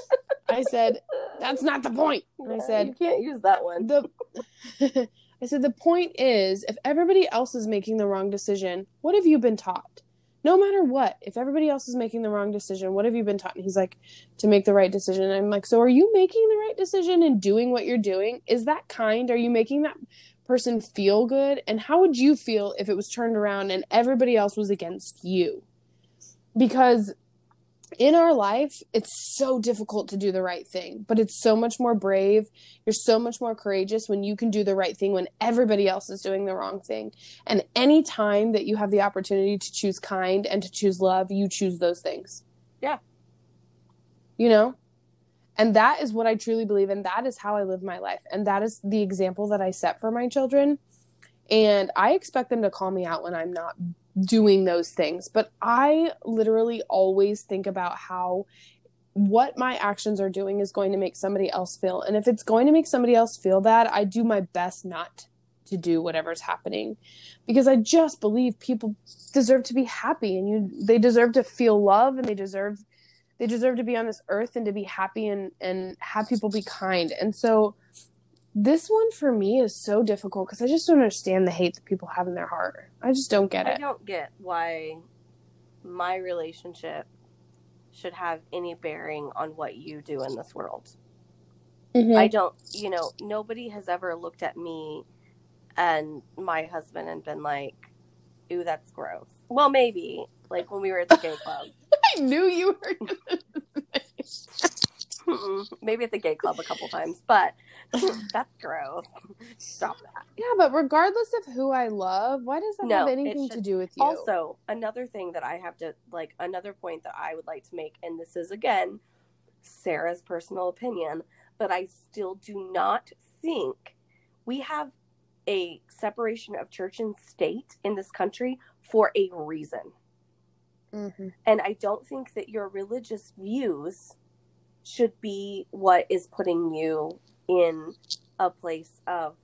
I said, that's not the point. I said, you can't use that one. the I said the point is if everybody else is making the wrong decision, what have you been taught? No matter what, if everybody else is making the wrong decision, what have you been taught? And he's like, to make the right decision. And I'm like, so are you making the right decision and doing what you're doing? Is that kind? Are you making that person feel good? And how would you feel if it was turned around and everybody else was against you? Because in our life, it's so difficult to do the right thing, but it's so much more brave. You're so much more courageous when you can do the right thing when everybody else is doing the wrong thing. And any time that you have the opportunity to choose kind and to choose love, you choose those things. Yeah. You know? And that is what I truly believe. And that is how I live my life. And that is the example that I set for my children. And I expect them to call me out when I'm not doing those things. But I literally always think about how what my actions are doing is going to make somebody else feel. And if it's going to make somebody else feel bad, I do my best not to do whatever's happening because I just believe people deserve to be happy and you they deserve to feel love and they deserve they deserve to be on this earth and to be happy and and have people be kind. And so this one for me is so difficult because I just don't understand the hate that people have in their heart. I just don't get it. I don't get why my relationship should have any bearing on what you do in this world. Mhm. I don't, you know, nobody has ever looked at me and my husband and been like, ooh, that's gross. Well, maybe, like when we were at the gay club. I knew you were. Maybe at the gay club a couple times, but that's gross. Stop that. yeah, but regardless of who I love, why does that No, have it anything to do with you? Also, another thing that I have to like, another point that I would like to make, and this is again Sarah's personal opinion, but I still do not think we have a separation of church and state in this country for a reason. Mhm. And I don't think that your religious views should be what is putting you in a place of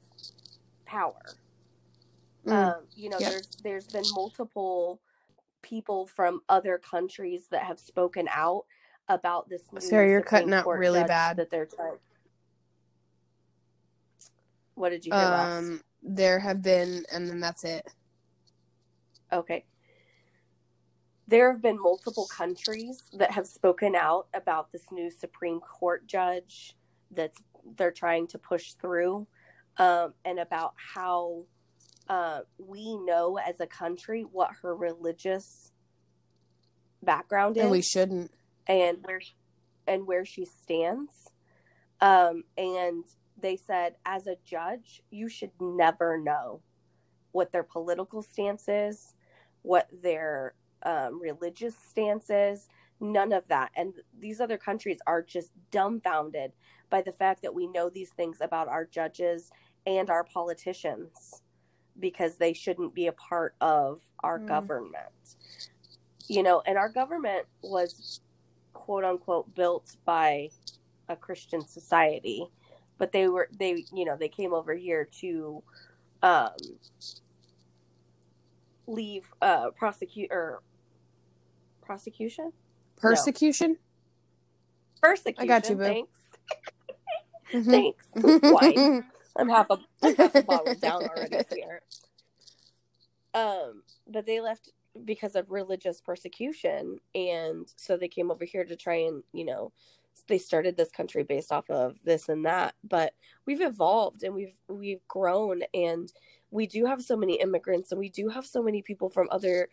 power. Mm. Um, you know, Yeah. there's there's been multiple people from other countries that have spoken out about this. Sarah, you're Supreme cutting out really bad. That they're trying. What did you hear last? um, there have been, and then that's it. Okay. There have been multiple countries that have spoken out about this new Supreme Court judge that they're trying to push through, um, and about how uh, we know as a country what her religious background is, And we shouldn't. and where and where she stands. Um, and they said, as a judge, you should never know what their political stance is, what their um, religious stances, none of that. And these other countries are just dumbfounded by the fact that we know these things about our judges and our politicians because they shouldn't be a part of our Mm. government. You know, and our government was quote unquote built by a Christian society, but they were they you know they came over here to um, leave uh, prosecute or prosecution Persecution? persecution. I got you, boo. Thanks, Mhm. thanks. I'm half a I'm half a bottle down already, sweetheart. Um, but they left because of religious persecution, and so they came over here to try and you know they started this country based off of this and that. But we've evolved and we've we've grown, and we do have so many immigrants, and we do have so many people from other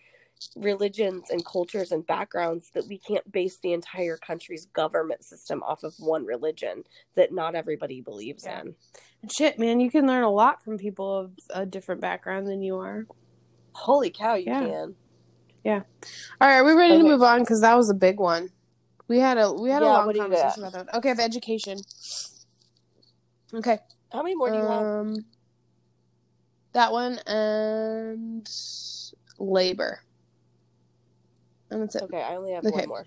religions and cultures and backgrounds that we can't base the entire country's government system off of one religion that not everybody believes Yeah. in. Shit, man, you can learn a lot from people of a different background than you are. Holy cow, you Yeah. can. Yeah. All right, are we ready to move on? Because that was a big one. We had a we had a Yeah, long what conversation about that. Okay, of education. Okay, How many more do you have? um, that one and labor, and that's it. Okay, I only have okay. one more.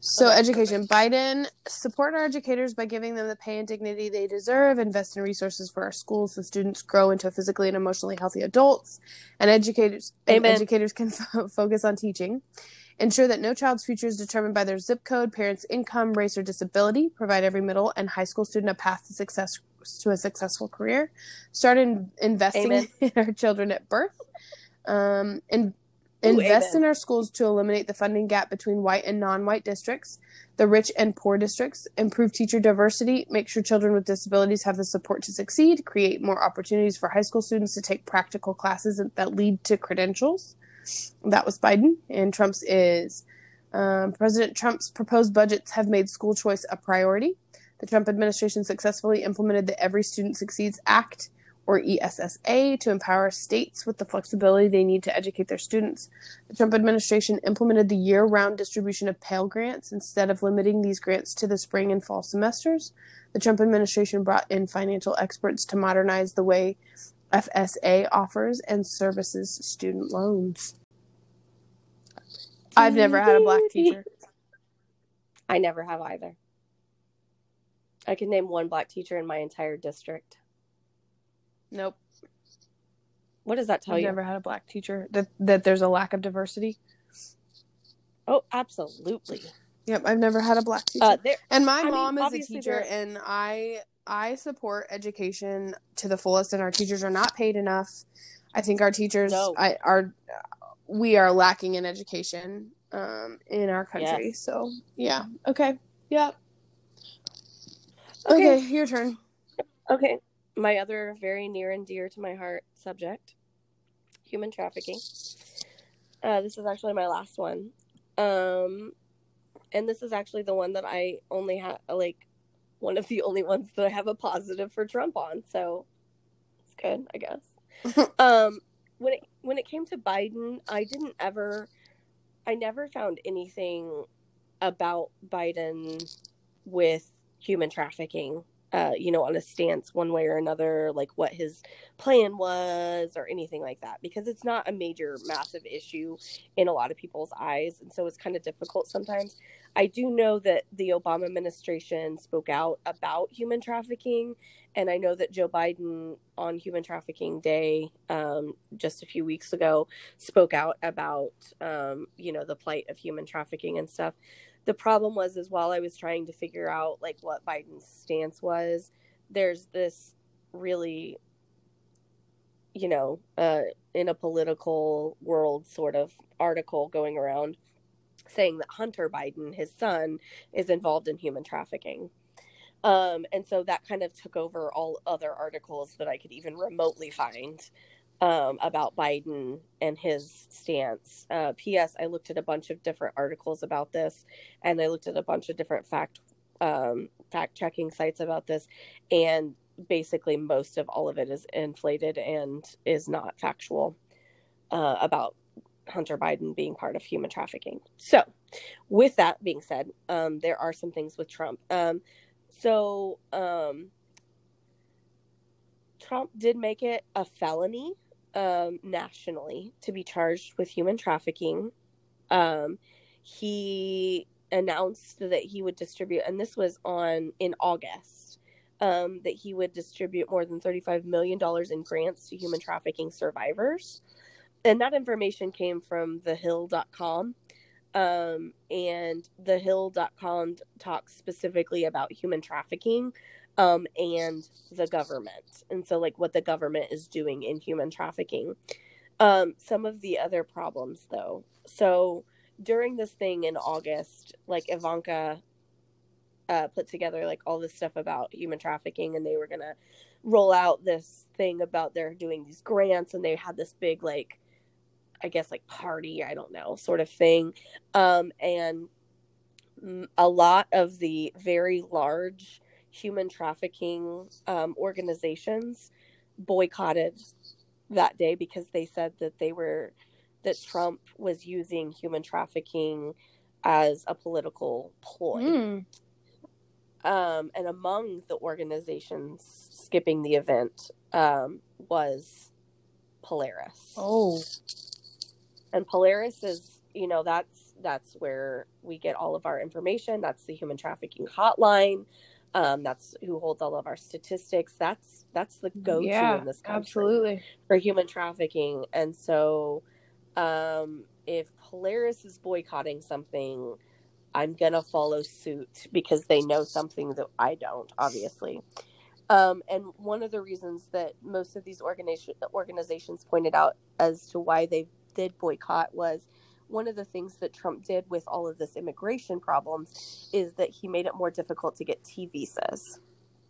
So, Okay, education. Biden support our educators by giving them the pay and dignity they deserve. Invest in resources for our schools so students grow into physically and emotionally healthy adults, and educators and educators can fo- focus on teaching. Ensure that no child's future is determined by their zip code, parents' income, race, or disability. Provide every middle and high school student a path to success to a successful career. Start in, investing Amen. in our children at birth. Um, and invest in our schools to eliminate the funding gap between white and non-white districts, the rich and poor districts. Improve teacher diversity. Make sure children with disabilities have the support to succeed. Create more opportunities for high school students to take practical classes that lead to credentials. That was Biden, and Trump's is um, President Trump's proposed budgets have made school choice a priority. The Trump administration successfully implemented the Every Student Succeeds Act, or ESSA, to empower states with the flexibility they need to educate their students. The Trump administration implemented the year round distribution of Pell Grants instead of limiting these grants to the spring and fall semesters. The Trump administration brought in financial experts to modernize the way FSA offers and services student loans. I've never had a black teacher. I never have either. I can name one black teacher in my entire district. Nope. What does that tell you? I've you? never had a black teacher. That that there's a lack of diversity. Oh, absolutely. Yep, I've never had a black teacher. Uh, there, and my I mean, mom is a teacher, and I I support education to the fullest. And our teachers are not paid enough. I think our teachers No. I, are we are lacking in education um, in our country. Yes. So yeah, okay, yeah, Okay. okay, your turn. Okay. My other very near and dear to my heart subject human trafficking. Uh, this is actually my last one. Um, and this is actually the one that I only have, like, one of the only ones that I have a positive for Trump on. So it's good, I guess. um, when it when it came to Biden, I didn't ever, I never found anything about Biden with human trafficking uh, you know, on a stance one way or another, like what his plan was or anything like that, because it's not a major, massive issue in a lot of people's eyes. And so it's kind of difficult sometimes. I do know that the Obama administration spoke out about human trafficking. And I know that Joe Biden on Human Trafficking Day um, just a few weeks ago spoke out about, um, you know, the plight of human trafficking and stuff the problem was is while i was trying to figure out like what biden's stance was there's this really you know uh in a political world sort of article going around saying that hunter biden his son is involved in human trafficking. Um and so that kind of took over all other articles that i could even remotely find um, about Biden and his stance. Uh, P.S. I looked at a bunch of different articles about this, and I looked at a bunch of different fact um, fact checking sites about this, and basically most of all of it is inflated and is not factual uh, about Hunter Biden being part of human trafficking. So, with that being said, um, there are some things with Trump. Um, so, um, Trump did make it a felony um, nationally to be charged with human trafficking. Um, he announced that he would distribute, and this was on in August, um, that he would distribute more than $35 million in grants to human trafficking survivors. And that information came from thehill.com. Um, and thehill.com talks specifically about human trafficking um, and the government. And so, like, what the government is doing in human trafficking. Um, some of the other problems, though. So, during this thing in August, like, Ivanka uh, put together, like, all this stuff about human trafficking, and they were going to roll out this thing about they're doing these grants, and they had this big, like, I guess, like, party, I don't know, sort of thing. Um, and a lot of the very large human trafficking um, organizations boycotted that day because they said that they were that Trump was using human trafficking as a political ploy. Mm. Um, and among the organizations skipping the event um, was Polaris. Oh, and Polaris is, you know, that's that's where we get all of our information. That's the human trafficking hotline. Um, that's who holds all of our statistics. That's that's the go-to yeah, in this country absolutely. for human trafficking. And so, um, if Polaris is boycotting something, I'm gonna follow suit because they know something that I don't, obviously. Um, and one of the reasons that most of these organization, organizations pointed out as to why they did boycott was one of the things that Trump did with all of this immigration problems is that he made it more difficult to get T visas.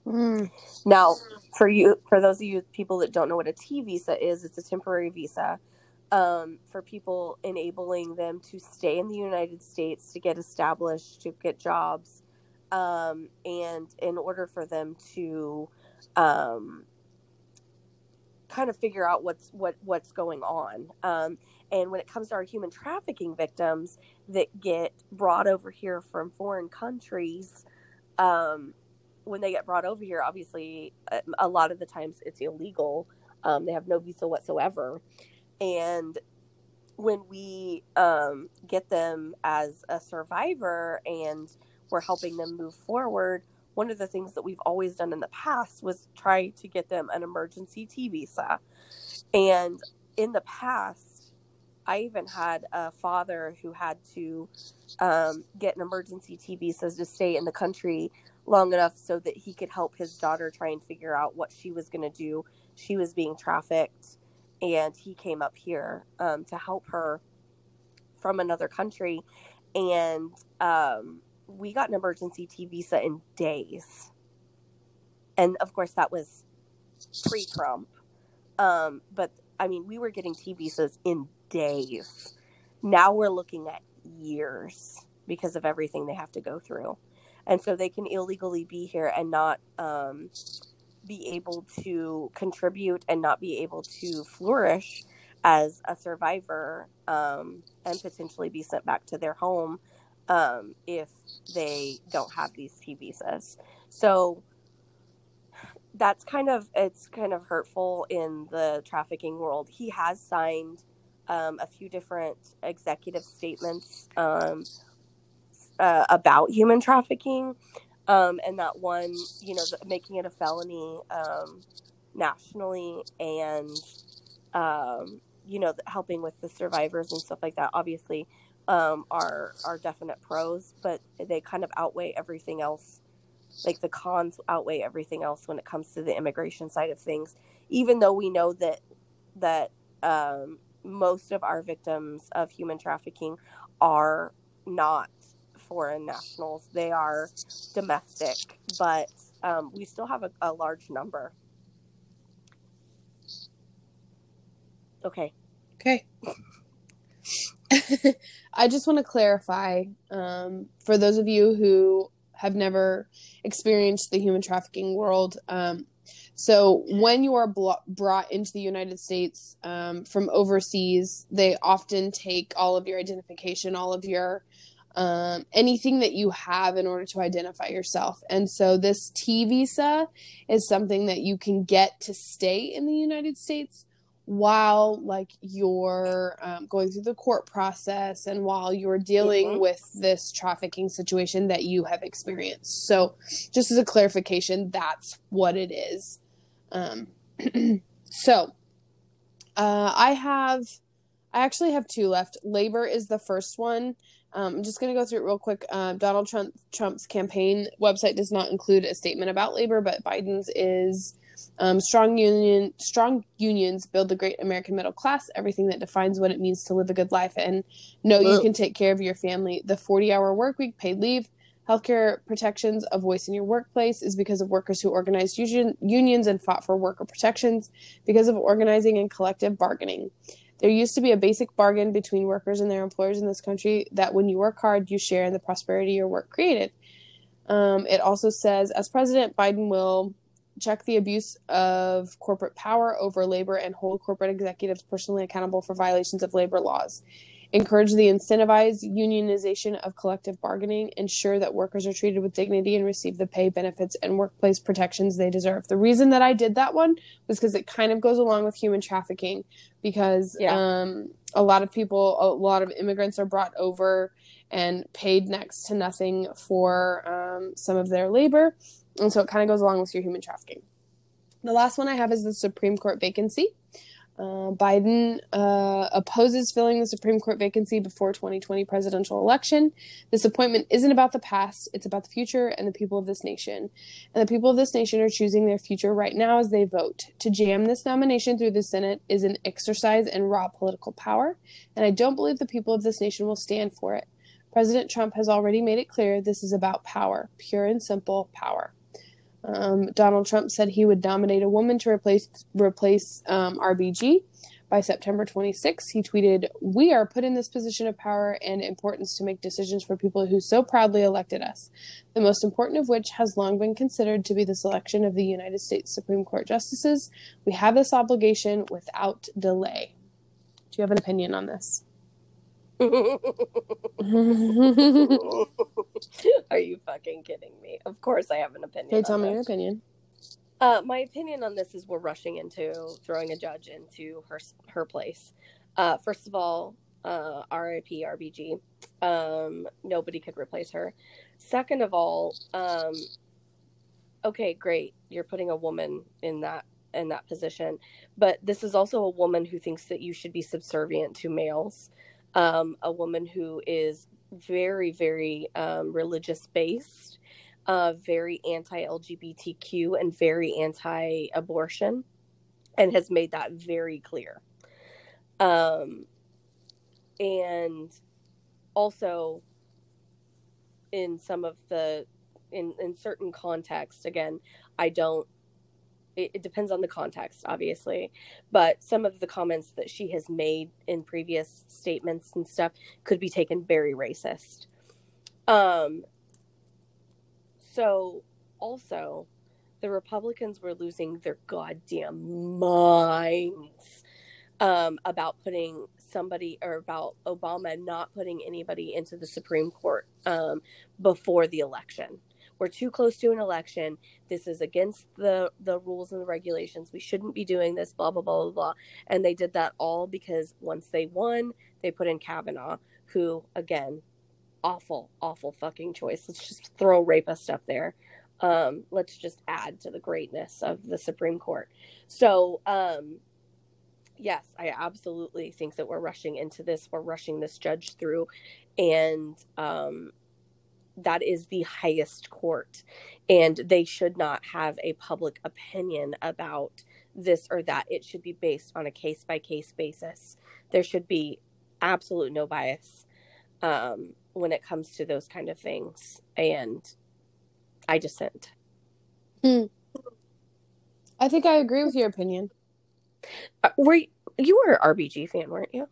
Mm. Now, for you, for those of you people that don't know what a T visa is, it's a temporary visa um, for people enabling them to stay in the United States to get established, to get jobs, um, and in order for them to um, kind of figure out what's what what's going on. Um, and when it comes to our human trafficking victims that get brought over here from foreign countries, um, when they get brought over here, obviously, a, a lot of the times it's illegal. Um, they have no visa whatsoever. And when we um, get them as a survivor and we're helping them move forward, one of the things that we've always done in the past was try to get them an emergency T visa. And in the past, I even had a father who had to um, get an emergency T visa to stay in the country long enough so that he could help his daughter try and figure out what she was going to do. She was being trafficked, and he came up here um, to help her from another country. And um, we got an emergency T visa in days. And of course, that was pre Trump. Um, but I mean, we were getting T visas in days. Now we're looking at years because of everything they have to go through. And so they can illegally be here and not um, be able to contribute and not be able to flourish as a survivor um, and potentially be sent back to their home um, if they don't have these T visas. So that's kind of it's kind of hurtful in the trafficking world. He has signed um, a few different executive statements um, uh, about human trafficking, um, and that one, you know, making it a felony um, nationally, and um, you know, helping with the survivors and stuff like that. Obviously, um, are are definite pros, but they kind of outweigh everything else. Like the cons outweigh everything else when it comes to the immigration side of things. Even though we know that that um, most of our victims of human trafficking are not foreign nationals; they are domestic, but um, we still have a, a large number. Okay. Okay. I just want to clarify um, for those of you who have never experienced the human trafficking world. Um, so, when you are bl- brought into the United States um, from overseas, they often take all of your identification, all of your um, anything that you have in order to identify yourself. And so, this T visa is something that you can get to stay in the United States while like you're um, going through the court process and while you're dealing mm-hmm. with this trafficking situation that you have experienced so just as a clarification that's what it is um, so uh, i have i actually have two left labor is the first one um, i'm just going to go through it real quick uh, donald trump trump's campaign website does not include a statement about labor but biden's is um, strong union, strong unions build the great American middle class. Everything that defines what it means to live a good life, and know you can take care of your family. The forty-hour work week, paid leave, healthcare protections, a voice in your workplace is because of workers who organized union, unions and fought for worker protections, because of organizing and collective bargaining. There used to be a basic bargain between workers and their employers in this country that when you work hard, you share in the prosperity your work created. Um, it also says, as president, Biden will check the abuse of corporate power over labor and hold corporate executives personally accountable for violations of labor laws. Encourage the incentivized unionization of collective bargaining. Ensure that workers are treated with dignity and receive the pay, benefits, and workplace protections they deserve. The reason that I did that one was because it kind of goes along with human trafficking, because yeah. um, a lot of people, a lot of immigrants are brought over and paid next to nothing for um, some of their labor and so it kind of goes along with your human trafficking. The last one I have is the Supreme Court vacancy. Uh, Biden uh, opposes filling the Supreme Court vacancy before 2020 presidential election. This appointment isn't about the past; it's about the future and the people of this nation. And the people of this nation are choosing their future right now as they vote. To jam this nomination through the Senate is an exercise in raw political power, and I don't believe the people of this nation will stand for it. President Trump has already made it clear this is about power, pure and simple power. Um, Donald Trump said he would nominate a woman to replace replace um, RBG by September 26. He tweeted, "We are put in this position of power and importance to make decisions for people who so proudly elected us. The most important of which has long been considered to be the selection of the United States Supreme Court justices. We have this obligation without delay." Do you have an opinion on this? Are you fucking kidding me? Of course I have an opinion. Hey, tell me your opinion. Uh, my opinion on this is we're rushing into throwing a judge into her her place. Uh, first of all, uh, RIP RBG. um, nobody could replace her. Second of all, um, okay, great, you're putting a woman in that in that position, but this is also a woman who thinks that you should be subservient to males, um, a woman who is very, very um, religious based, uh, very anti LGBTQ, and very anti abortion, and has made that very clear. Um, and also in some of the in in certain contexts again i don't it, it, depends on the context obviously but some of the comments that she has made in previous statements and stuff could be taken very racist um so also the republicans were losing their goddamn minds um, about putting somebody or about Obama not putting anybody into the Supreme Court um, before the election. We're too close to an election. This is against the the rules and the regulations. We shouldn't be doing this. Blah blah blah blah blah. And they did that all because once they won, they put in Kavanaugh, who again, awful, awful fucking choice. Let's just throw rapist up there. Um, let's just add to the greatness of the Supreme Court. So um, yes, I absolutely think that we're rushing into this. We're rushing this judge through, and um, that is the highest court, and they should not have a public opinion about this or that. It should be based on a case by case basis. There should be absolute no bias um, when it comes to those kind of things, and I dissent. Hmm. I think I agree with your opinion. Uh, were you, you were an RBG fan, weren't you?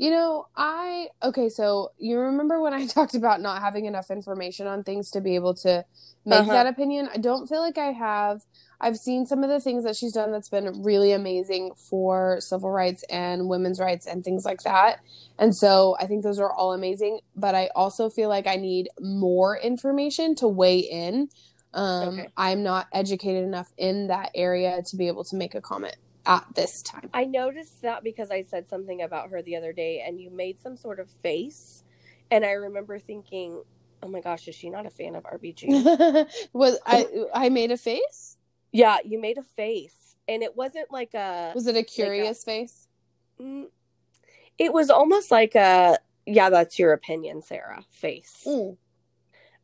You know, I okay. So you remember when I talked about not having enough information on things to be able to make uh-huh. that opinion? I don't feel like I have. I've seen some of the things that she's done that's been really amazing for civil rights and women's rights and things like that. And so I think those are all amazing. But I also feel like I need more information to weigh in. Um, okay. I'm not educated enough in that area to be able to make a comment at this time. I noticed that because I said something about her the other day and you made some sort of face. And I remember thinking, oh my gosh, is she not a fan of RBG? Was I I made a face? Yeah, you made a face. And it wasn't like a Was it a curious like a, face? Mm, it was almost like a yeah, that's your opinion, Sarah face. Mm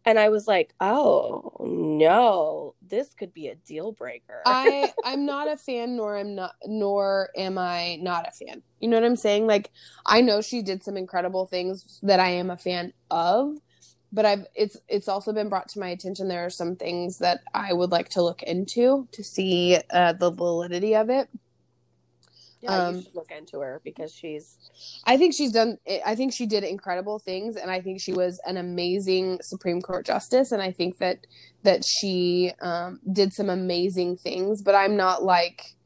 and I was like, "Oh no, this could be a deal breaker." I I'm not a fan, nor I'm not, nor am I not a fan. You know what I'm saying? Like, I know she did some incredible things that I am a fan of, but I've it's it's also been brought to my attention. There are some things that I would like to look into to see uh, the validity of it. Yeah, um, you should look into her because she's. I think she's done. I think she did incredible things, and I think she was an amazing Supreme Court justice. And I think that that she um, did some amazing things. But I'm not like,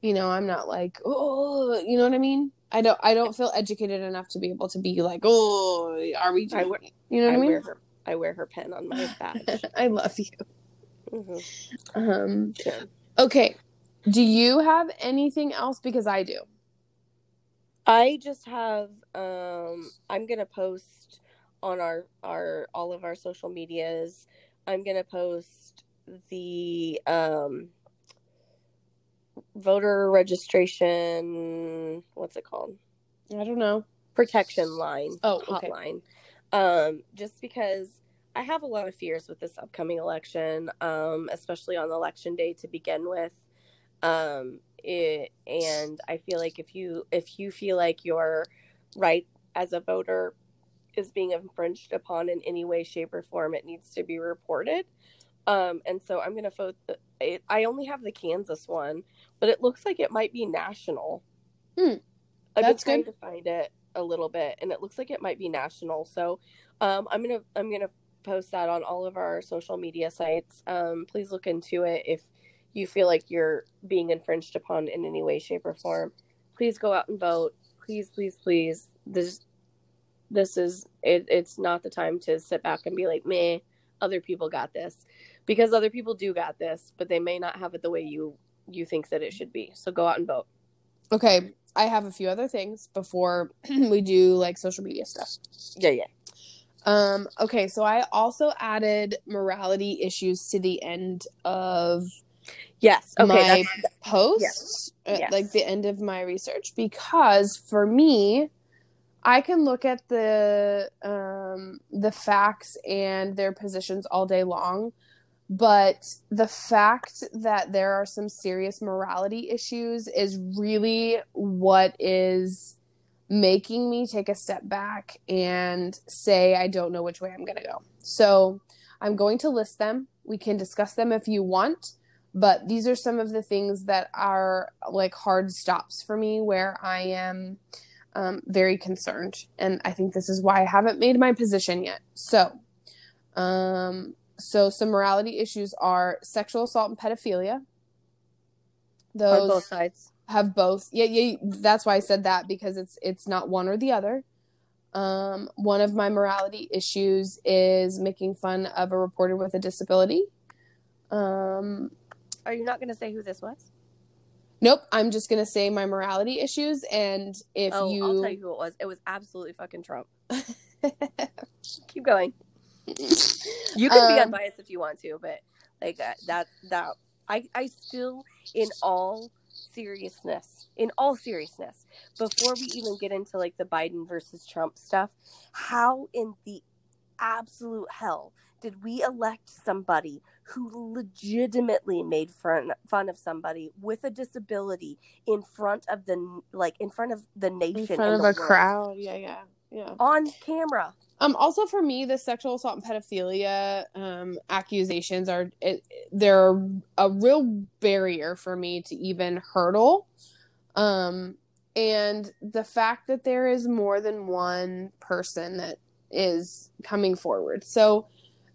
you know, I'm not like, oh, you know what I mean. I don't. I don't feel educated enough to be able to be like, oh, are we? I wear, you know what I, I mean? Wear her, I wear her pen on my badge. I love you. Mm-hmm. Um. Yeah. Okay, do you have anything else? Because I do. I just have um I'm gonna post on our our all of our social medias. I'm gonna post the um voter registration what's it called? I don't know. Protection line. Oh, okay. hotline. Um, just because I have a lot of fears with this upcoming election, um, especially on election day to begin with um it, and i feel like if you if you feel like your right as a voter is being infringed upon in any way shape or form it needs to be reported um and so i'm gonna vote the, it, i only have the kansas one but it looks like it might be national hmm. i've been trying good. to find it a little bit and it looks like it might be national so um i'm gonna i'm gonna post that on all of our social media sites um please look into it if you feel like you're being infringed upon in any way, shape, or form, please go out and vote. Please, please, please. This this is it, it's not the time to sit back and be like, meh, other people got this. Because other people do got this, but they may not have it the way you you think that it should be. So go out and vote. Okay. I have a few other things before we do like social media stuff. Yeah, yeah. Um, okay, so I also added morality issues to the end of Yes. Okay. my that's, post, uh, Yes. like the end of my research, because for me, I can look at the um, the facts and their positions all day long, but the fact that there are some serious morality issues is really what is making me take a step back and say I don't know which way I'm going to go. So I'm going to list them. We can discuss them if you want, but these are some of the things that are like hard stops for me where I am um, very concerned. And I think this is why I haven't made my position yet. So, um, so some morality issues are sexual assault and pedophilia. on Those both sides. have both. Yeah, yeah. That's why I said that because it's it's not one or the other. Um, one of my morality issues is making fun of a reporter with a disability. Um, Are you not going to say who this was? nope. I'm just gonna say my morality issues, and if oh, you, I'll tell you who it was. It was absolutely fucking Trump. Keep going. You can be Um, unbiased if you want to, but like uh, that that I I still in all seriousness, in all seriousness, before we even get into like the Biden versus Trump stuff, how in the absolute hell did we elect somebody who legitimately made fun fun of somebody with a disability in front of the like in front of the nation in front of the a world, crowd, yeah, yeah, yeah. on camera? Um, also for me, the sexual assault and pedophilia um, accusations are it, they're a real barrier for me to even hurdle. Um, and the fact that there is more than one person that is coming forward, so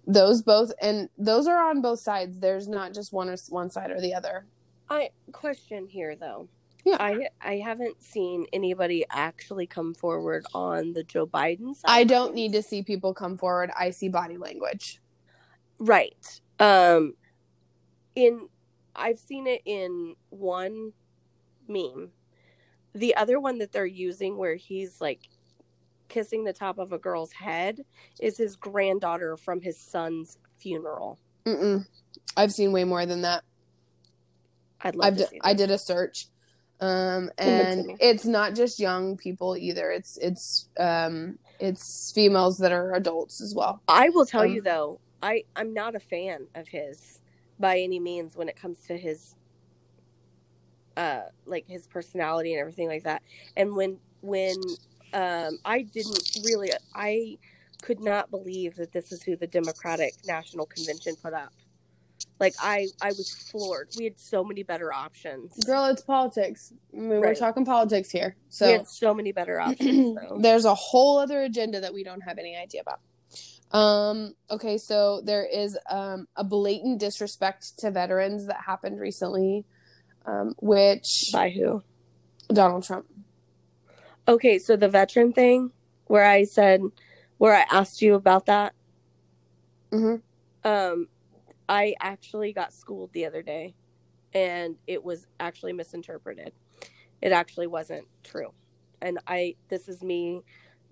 those both and those are on both sides. There's not just one or one side or the other. I question here though. Yeah. I I haven't seen anybody actually come forward on the Joe Biden side. I don't need to see people come forward. I see body language. Right. Um in I've seen it in one meme. The other one that they're using where he's like kissing the top of a girl's head is his granddaughter from his son's funeral. Mm-mm. I've seen way more than that. I'd love I've to d- see I did a search, um, Send it to and it's not just young people either. It's it's um, it's females that are adults as well. I will tell Um, you though, I I'm not a fan of his by any means when it comes to his uh like his personality and everything like that. And when when um I didn't really I could not believe that this is who the Democratic National Convention put up. Like I I was floored. We had so many better options. Girl, it's politics. I mean, we're Right. talking politics here, So we had so many better options. There's a whole other agenda that we don't have any idea about. Um, okay, so there is um, a blatant disrespect to veterans that happened recently, um, which By who? Donald Trump. Okay, so the veteran thing where I said where I asked you about that. Mhm. Um I actually got schooled the other day and it was actually misinterpreted. It actually wasn't true. And I this is me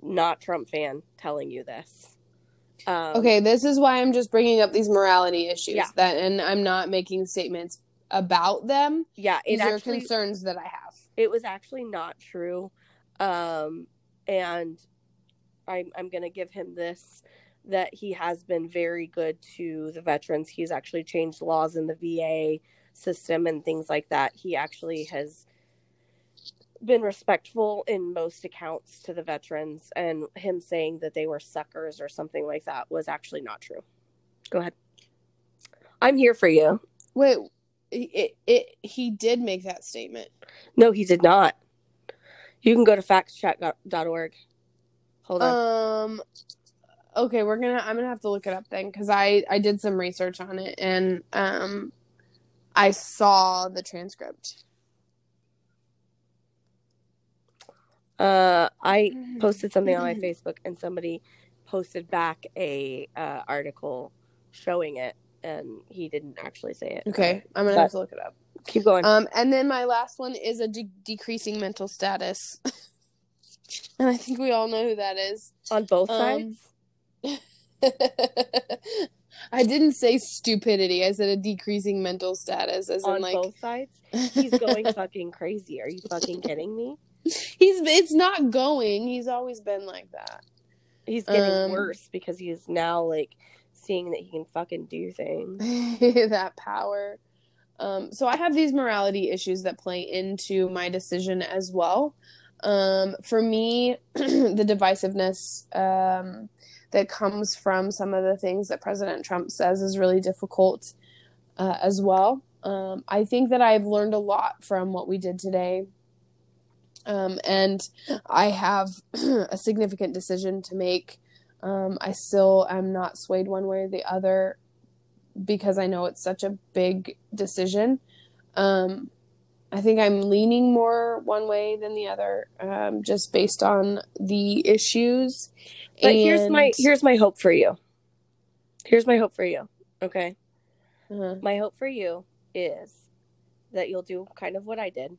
not Trump fan telling you this. Um Okay, this is why I'm just bringing up these morality issues. Yeah. That, and I'm not making statements about them. yeah, it These are concerns that I have. it was actually not true um and i'm i'm going to give him this that he has been very good to the veterans. He's actually changed laws in the VA system and things like that. He actually has been respectful in most accounts to the veterans and him saying that they were suckers or something like that was actually not true. Go ahead. I'm here for you. Wait, it, it he did make that statement. no he did not you can go to factcheck.org hold on Um. Okay, we're gonna. I'm gonna have to look it up then because I I did some research on it and um, I saw the transcript. Uh, I posted something on my Mm-hmm. Facebook, and somebody posted back a uh, article showing it, and he didn't actually say it. Okay, I'm gonna But- have to look it up. Keep going. Um, and then my last one is a de- decreasing mental status. and I think we all know who that is. On both um, sides. I didn't say stupidity. I said a decreasing mental status, as in On like both sides. He's going fucking crazy. Are you fucking kidding me? he's. It's not going. He's always been like that. He's getting Um, worse because he is now like seeing that he can fucking do things. that power. Um, so I have these morality issues that play into my decision as well. Um, for me, the divisiveness um, that comes from some of the things that President Trump says is really difficult uh, as well. Um, I think that I've learned a lot from what we did today. Um, and I have a significant decision to make. Um, I still am not swayed one way or the other because I know it's such a big decision. Um, I think I'm leaning more one way than the other, um, just based on the issues. But here's my here's my hope for you. Here's my hope for you. Okay. Uh-huh. My hope for you is that you'll do kind of what I did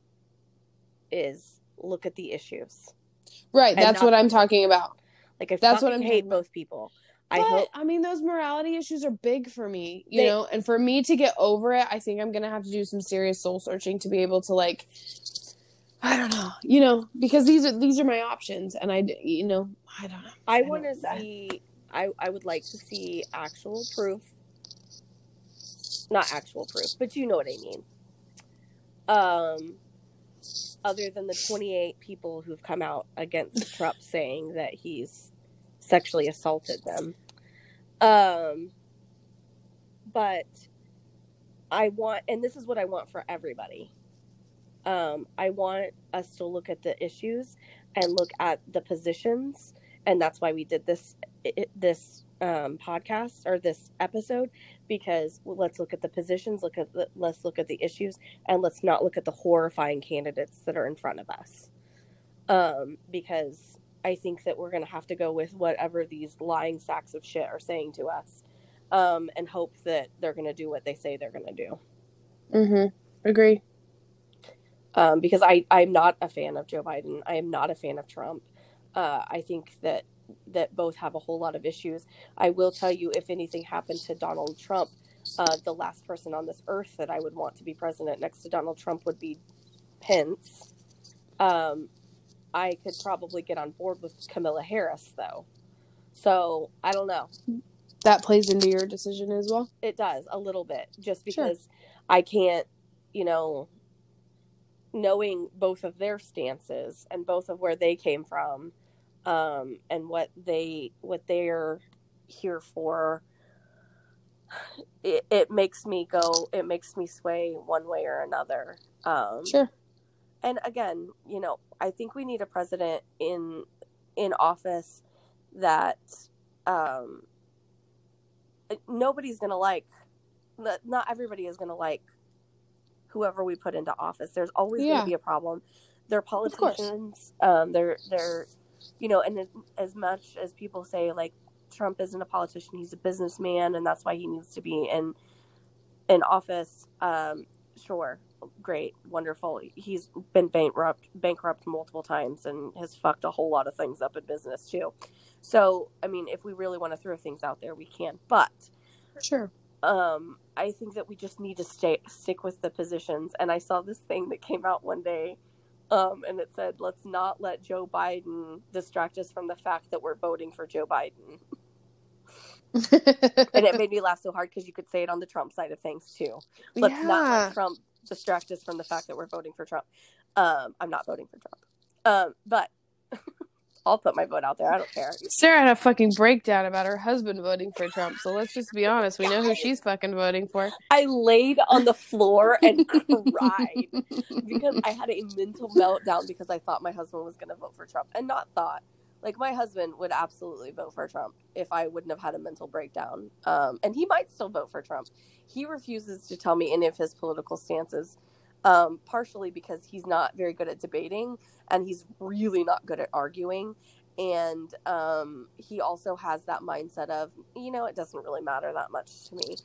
is look at the issues. right. That's not- what I'm talking about. Like I That's what I'm hate both people. But I hope I mean, those morality issues are big for me, you They- know. And for me to get over it, I think I'm gonna have to do some serious soul searching to be able to like, I don't know, you know, because these are these are my options, and I, you know, I don't know. I don't- want to see. I I would like to see actual proof. Not actual proof, but you know what I mean. Um, other than the 28 people who've come out against Trump saying that he's sexually assaulted them. Um, but I want, and this is what I want for everybody. Um, I want us to look at the issues and look at the positions, and that's why we did this i- this um, podcast or this episode because let's look at the positions, look at the, let's look at the issues, and let's not look at the horrifying candidates that are in front of us. Um, because I think that we're going to have to go with whatever these lying sacks of shit are saying to us, um, and hope that they're going to do what they say they're going to do. Mm-hmm. Agree. um, because I I'm not a fan of Joe Biden. I am not a fan of Trump. Uh, I think that that both have a whole lot of issues. I will tell you, if anything happened to Donald Trump, uh, the last person on this earth that I would want to be president next to Donald Trump would be Pence. Um, I could probably get on board with Kamala Harris, though. So I don't know. That plays into your decision as well. It does a little bit, just Sure. because I can't, you know, knowing both of their stances and both of where they came from, um, and what they what they're here for. It, it makes me go. It makes me sway one way or another. Um, Sure. And again, you know, I think we need a president in in office that um, nobody's gonna like. Not everybody is gonna like whoever we put into office. There's always Yeah. gonna be a problem. They're politicians. Um, they're they're, you know, and as, as much as people say like Trump isn't a politician, he's a businessman, and that's why he needs to be in in office. Um, sure, great, wonderful. He's been bankrupt bankrupt multiple times and has fucked a whole lot of things up in business too. So, I mean, if we really want to throw things out there, we can. But Sure. um, I think that we just need to stay stick with the positions. And I saw this thing that came out one day, um, and it said, "Let's not let Joe Biden distract us from the fact that we're voting for Joe Biden." And it made me laugh so hard because you could say it on the Trump side of things too. Let's not let Trump distract us from the fact that we're voting for Trump. Um, I'm not voting for Trump, um, but I'll put my vote out there. I don't care. Sarah had a fucking breakdown about her husband voting for Trump. So let's just be honest. We know who she's fucking voting for. I laid on the floor and cried. because I had a mental meltdown because I thought my husband was going to vote for Trump and not thought like my husband would absolutely vote for Trump if I wouldn't have had a mental breakdown. Um, and he might still vote for Trump. He refuses to tell me any of his political stances, um, partially because he's not very good at debating and he's really not good at arguing. And um, he also has that mindset of, you know, it doesn't really matter that much to me.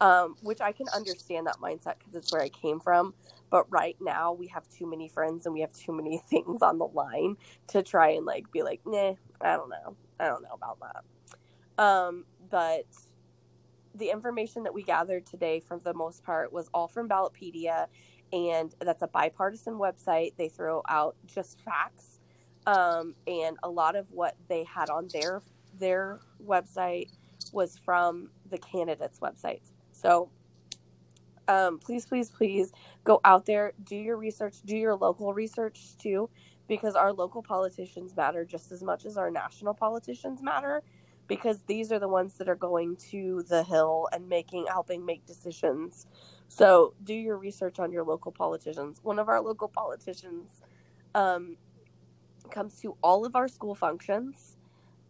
Um, which I can understand that mindset because it's where I came from. But right now, we have too many friends and we have too many things on the line to try and like be like, nah, I don't know. I don't know about that. Um, but the information that we gathered today, for the most part, was all from Ballotpedia, and that's a bipartisan website. They throw out just facts, um, and a lot of what they had on their their website was from the candidates' websites. So, um, please, please, please go out there, do your research, do your local research too, because our local politicians matter just as much as our national politicians matter because these are the ones that are going to the hill and making helping make decisions. So do your research on your local politicians. One of our local politicians um, comes to all of our school functions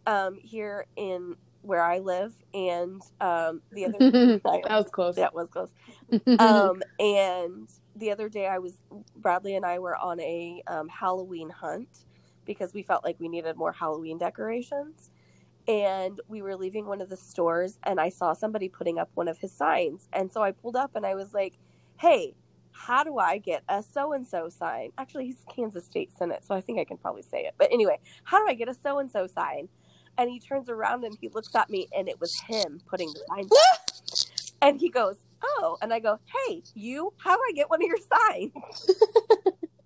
um, here in where i live and um, the other that was close. that was close. Um, and the other day i was bradley and i were on a um, halloween hunt because we felt like we needed more halloween decorations and we were leaving one of the stores and i saw somebody putting up one of his signs and so i pulled up and i was like hey how do i get a so and so sign? Actually he's kansas state senate so i think i can probably say it. But anyway how do i get a so and so sign and he turns around and he looks at me and it was him putting the sign up. and he goes oh and i go hey you how do i get one of your signs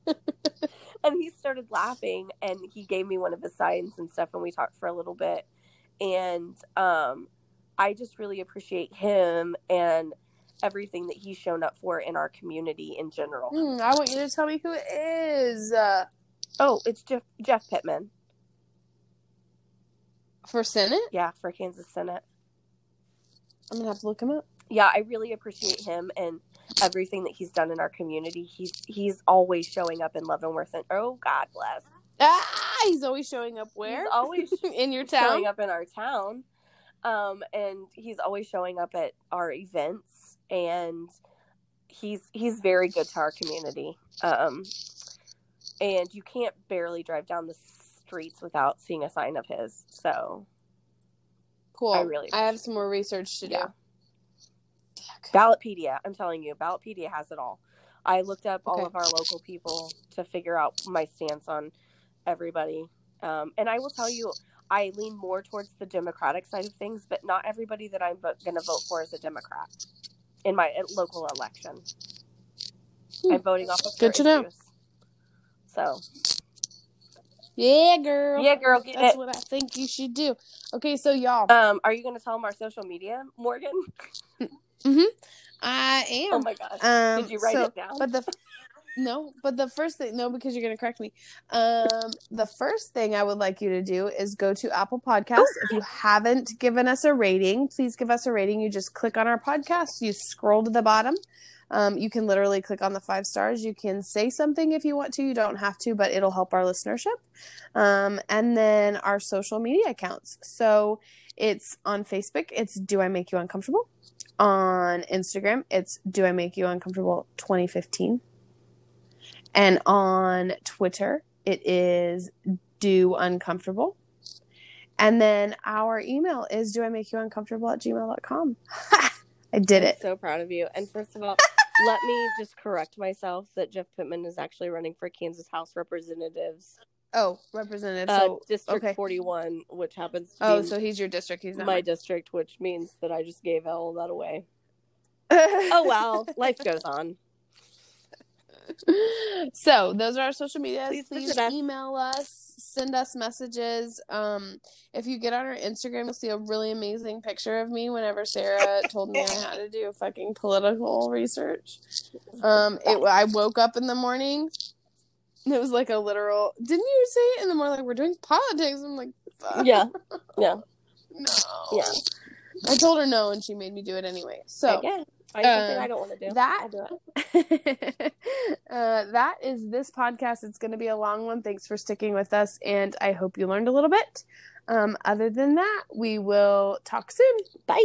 and he started laughing and he gave me one of his signs and stuff and we talked for a little bit and um, I just really appreciate him and everything that he's shown up for in our community in general. Hmm, I want you to tell me who it is uh, Oh, it's Jeff Jeff Pittman. For Senate. Yeah, for Kansas Senate. I'm gonna have to look him up. Yeah, I really appreciate him and everything that he's done in our community. He's he's always showing up in Leavenworth and oh God bless. Ah, he's always showing up where? He's always in your town. showing up in our town. Um, and he's always showing up at our events and he's he's very good to our community. Um, and you can't barely drive down the streets without seeing a sign of his. So Cool. I really I have some more research to do. Yeah. Ballotpedia, I'm telling you, Ballotpedia has it all. I looked up all of our local people to figure out my stance on everybody. Um, and I will tell you, I lean more towards the Democratic side of things, but not everybody that I'm going to vote for is a Democrat in my local election. Hmm. I'm voting off of Good to know. issues. So, Yeah, girl. yeah, girl, get That's it. what I think you should do. Okay, so y'all, Um, are you going to tell them our social media, Morgan? Mm-hmm. I am. Oh my gosh. Um, Did you write so- it down? But the no, but the first thing no, because you're gonna correct me. Um, the first thing I would like you to do is go to Apple Podcasts. If you haven't given us a rating, please give us a rating. You just click on our podcast, you scroll to the bottom. Um, you can literally click on the five stars. You can say something if you want to. You don't have to, but it'll help our listenership. Um, and then our social media accounts. So it's on Facebook. It's Do I Make You Uncomfortable? On Instagram, it's Do I Make You Uncomfortable 2015. And on Twitter, it is Do Uncomfortable. And then our email is Do I Make You Uncomfortable at gmail.com. I did I'm it. so proud of you. And first of all, let me just correct myself that Jeff Pittman is actually running for Kansas House Representatives, Oh, representative. uh, So, District okay. 41, which happens to oh, be so he's your district. He's not my district, which means that I just gave all that away. Oh well, life goes on. So those are our social medias. Please Please, email us, send us messages. Um, if you get on our Instagram, you'll see a really amazing picture of me. Whenever Sarah told me I had to do fucking political research, um, it I woke up in the morning. It was like a literal. Didn't you say it in the morning? Like we're doing politics. I'm like, fuck. Yeah, yeah. no. Yeah. I told her no, and she made me do it anyway. So Again, find something um, I don't want to do. That do uh, that is this podcast. It's going to be a long one. Thanks for sticking with us, and I hope you learned a little bit. Um, other than that, we will talk soon. Bye.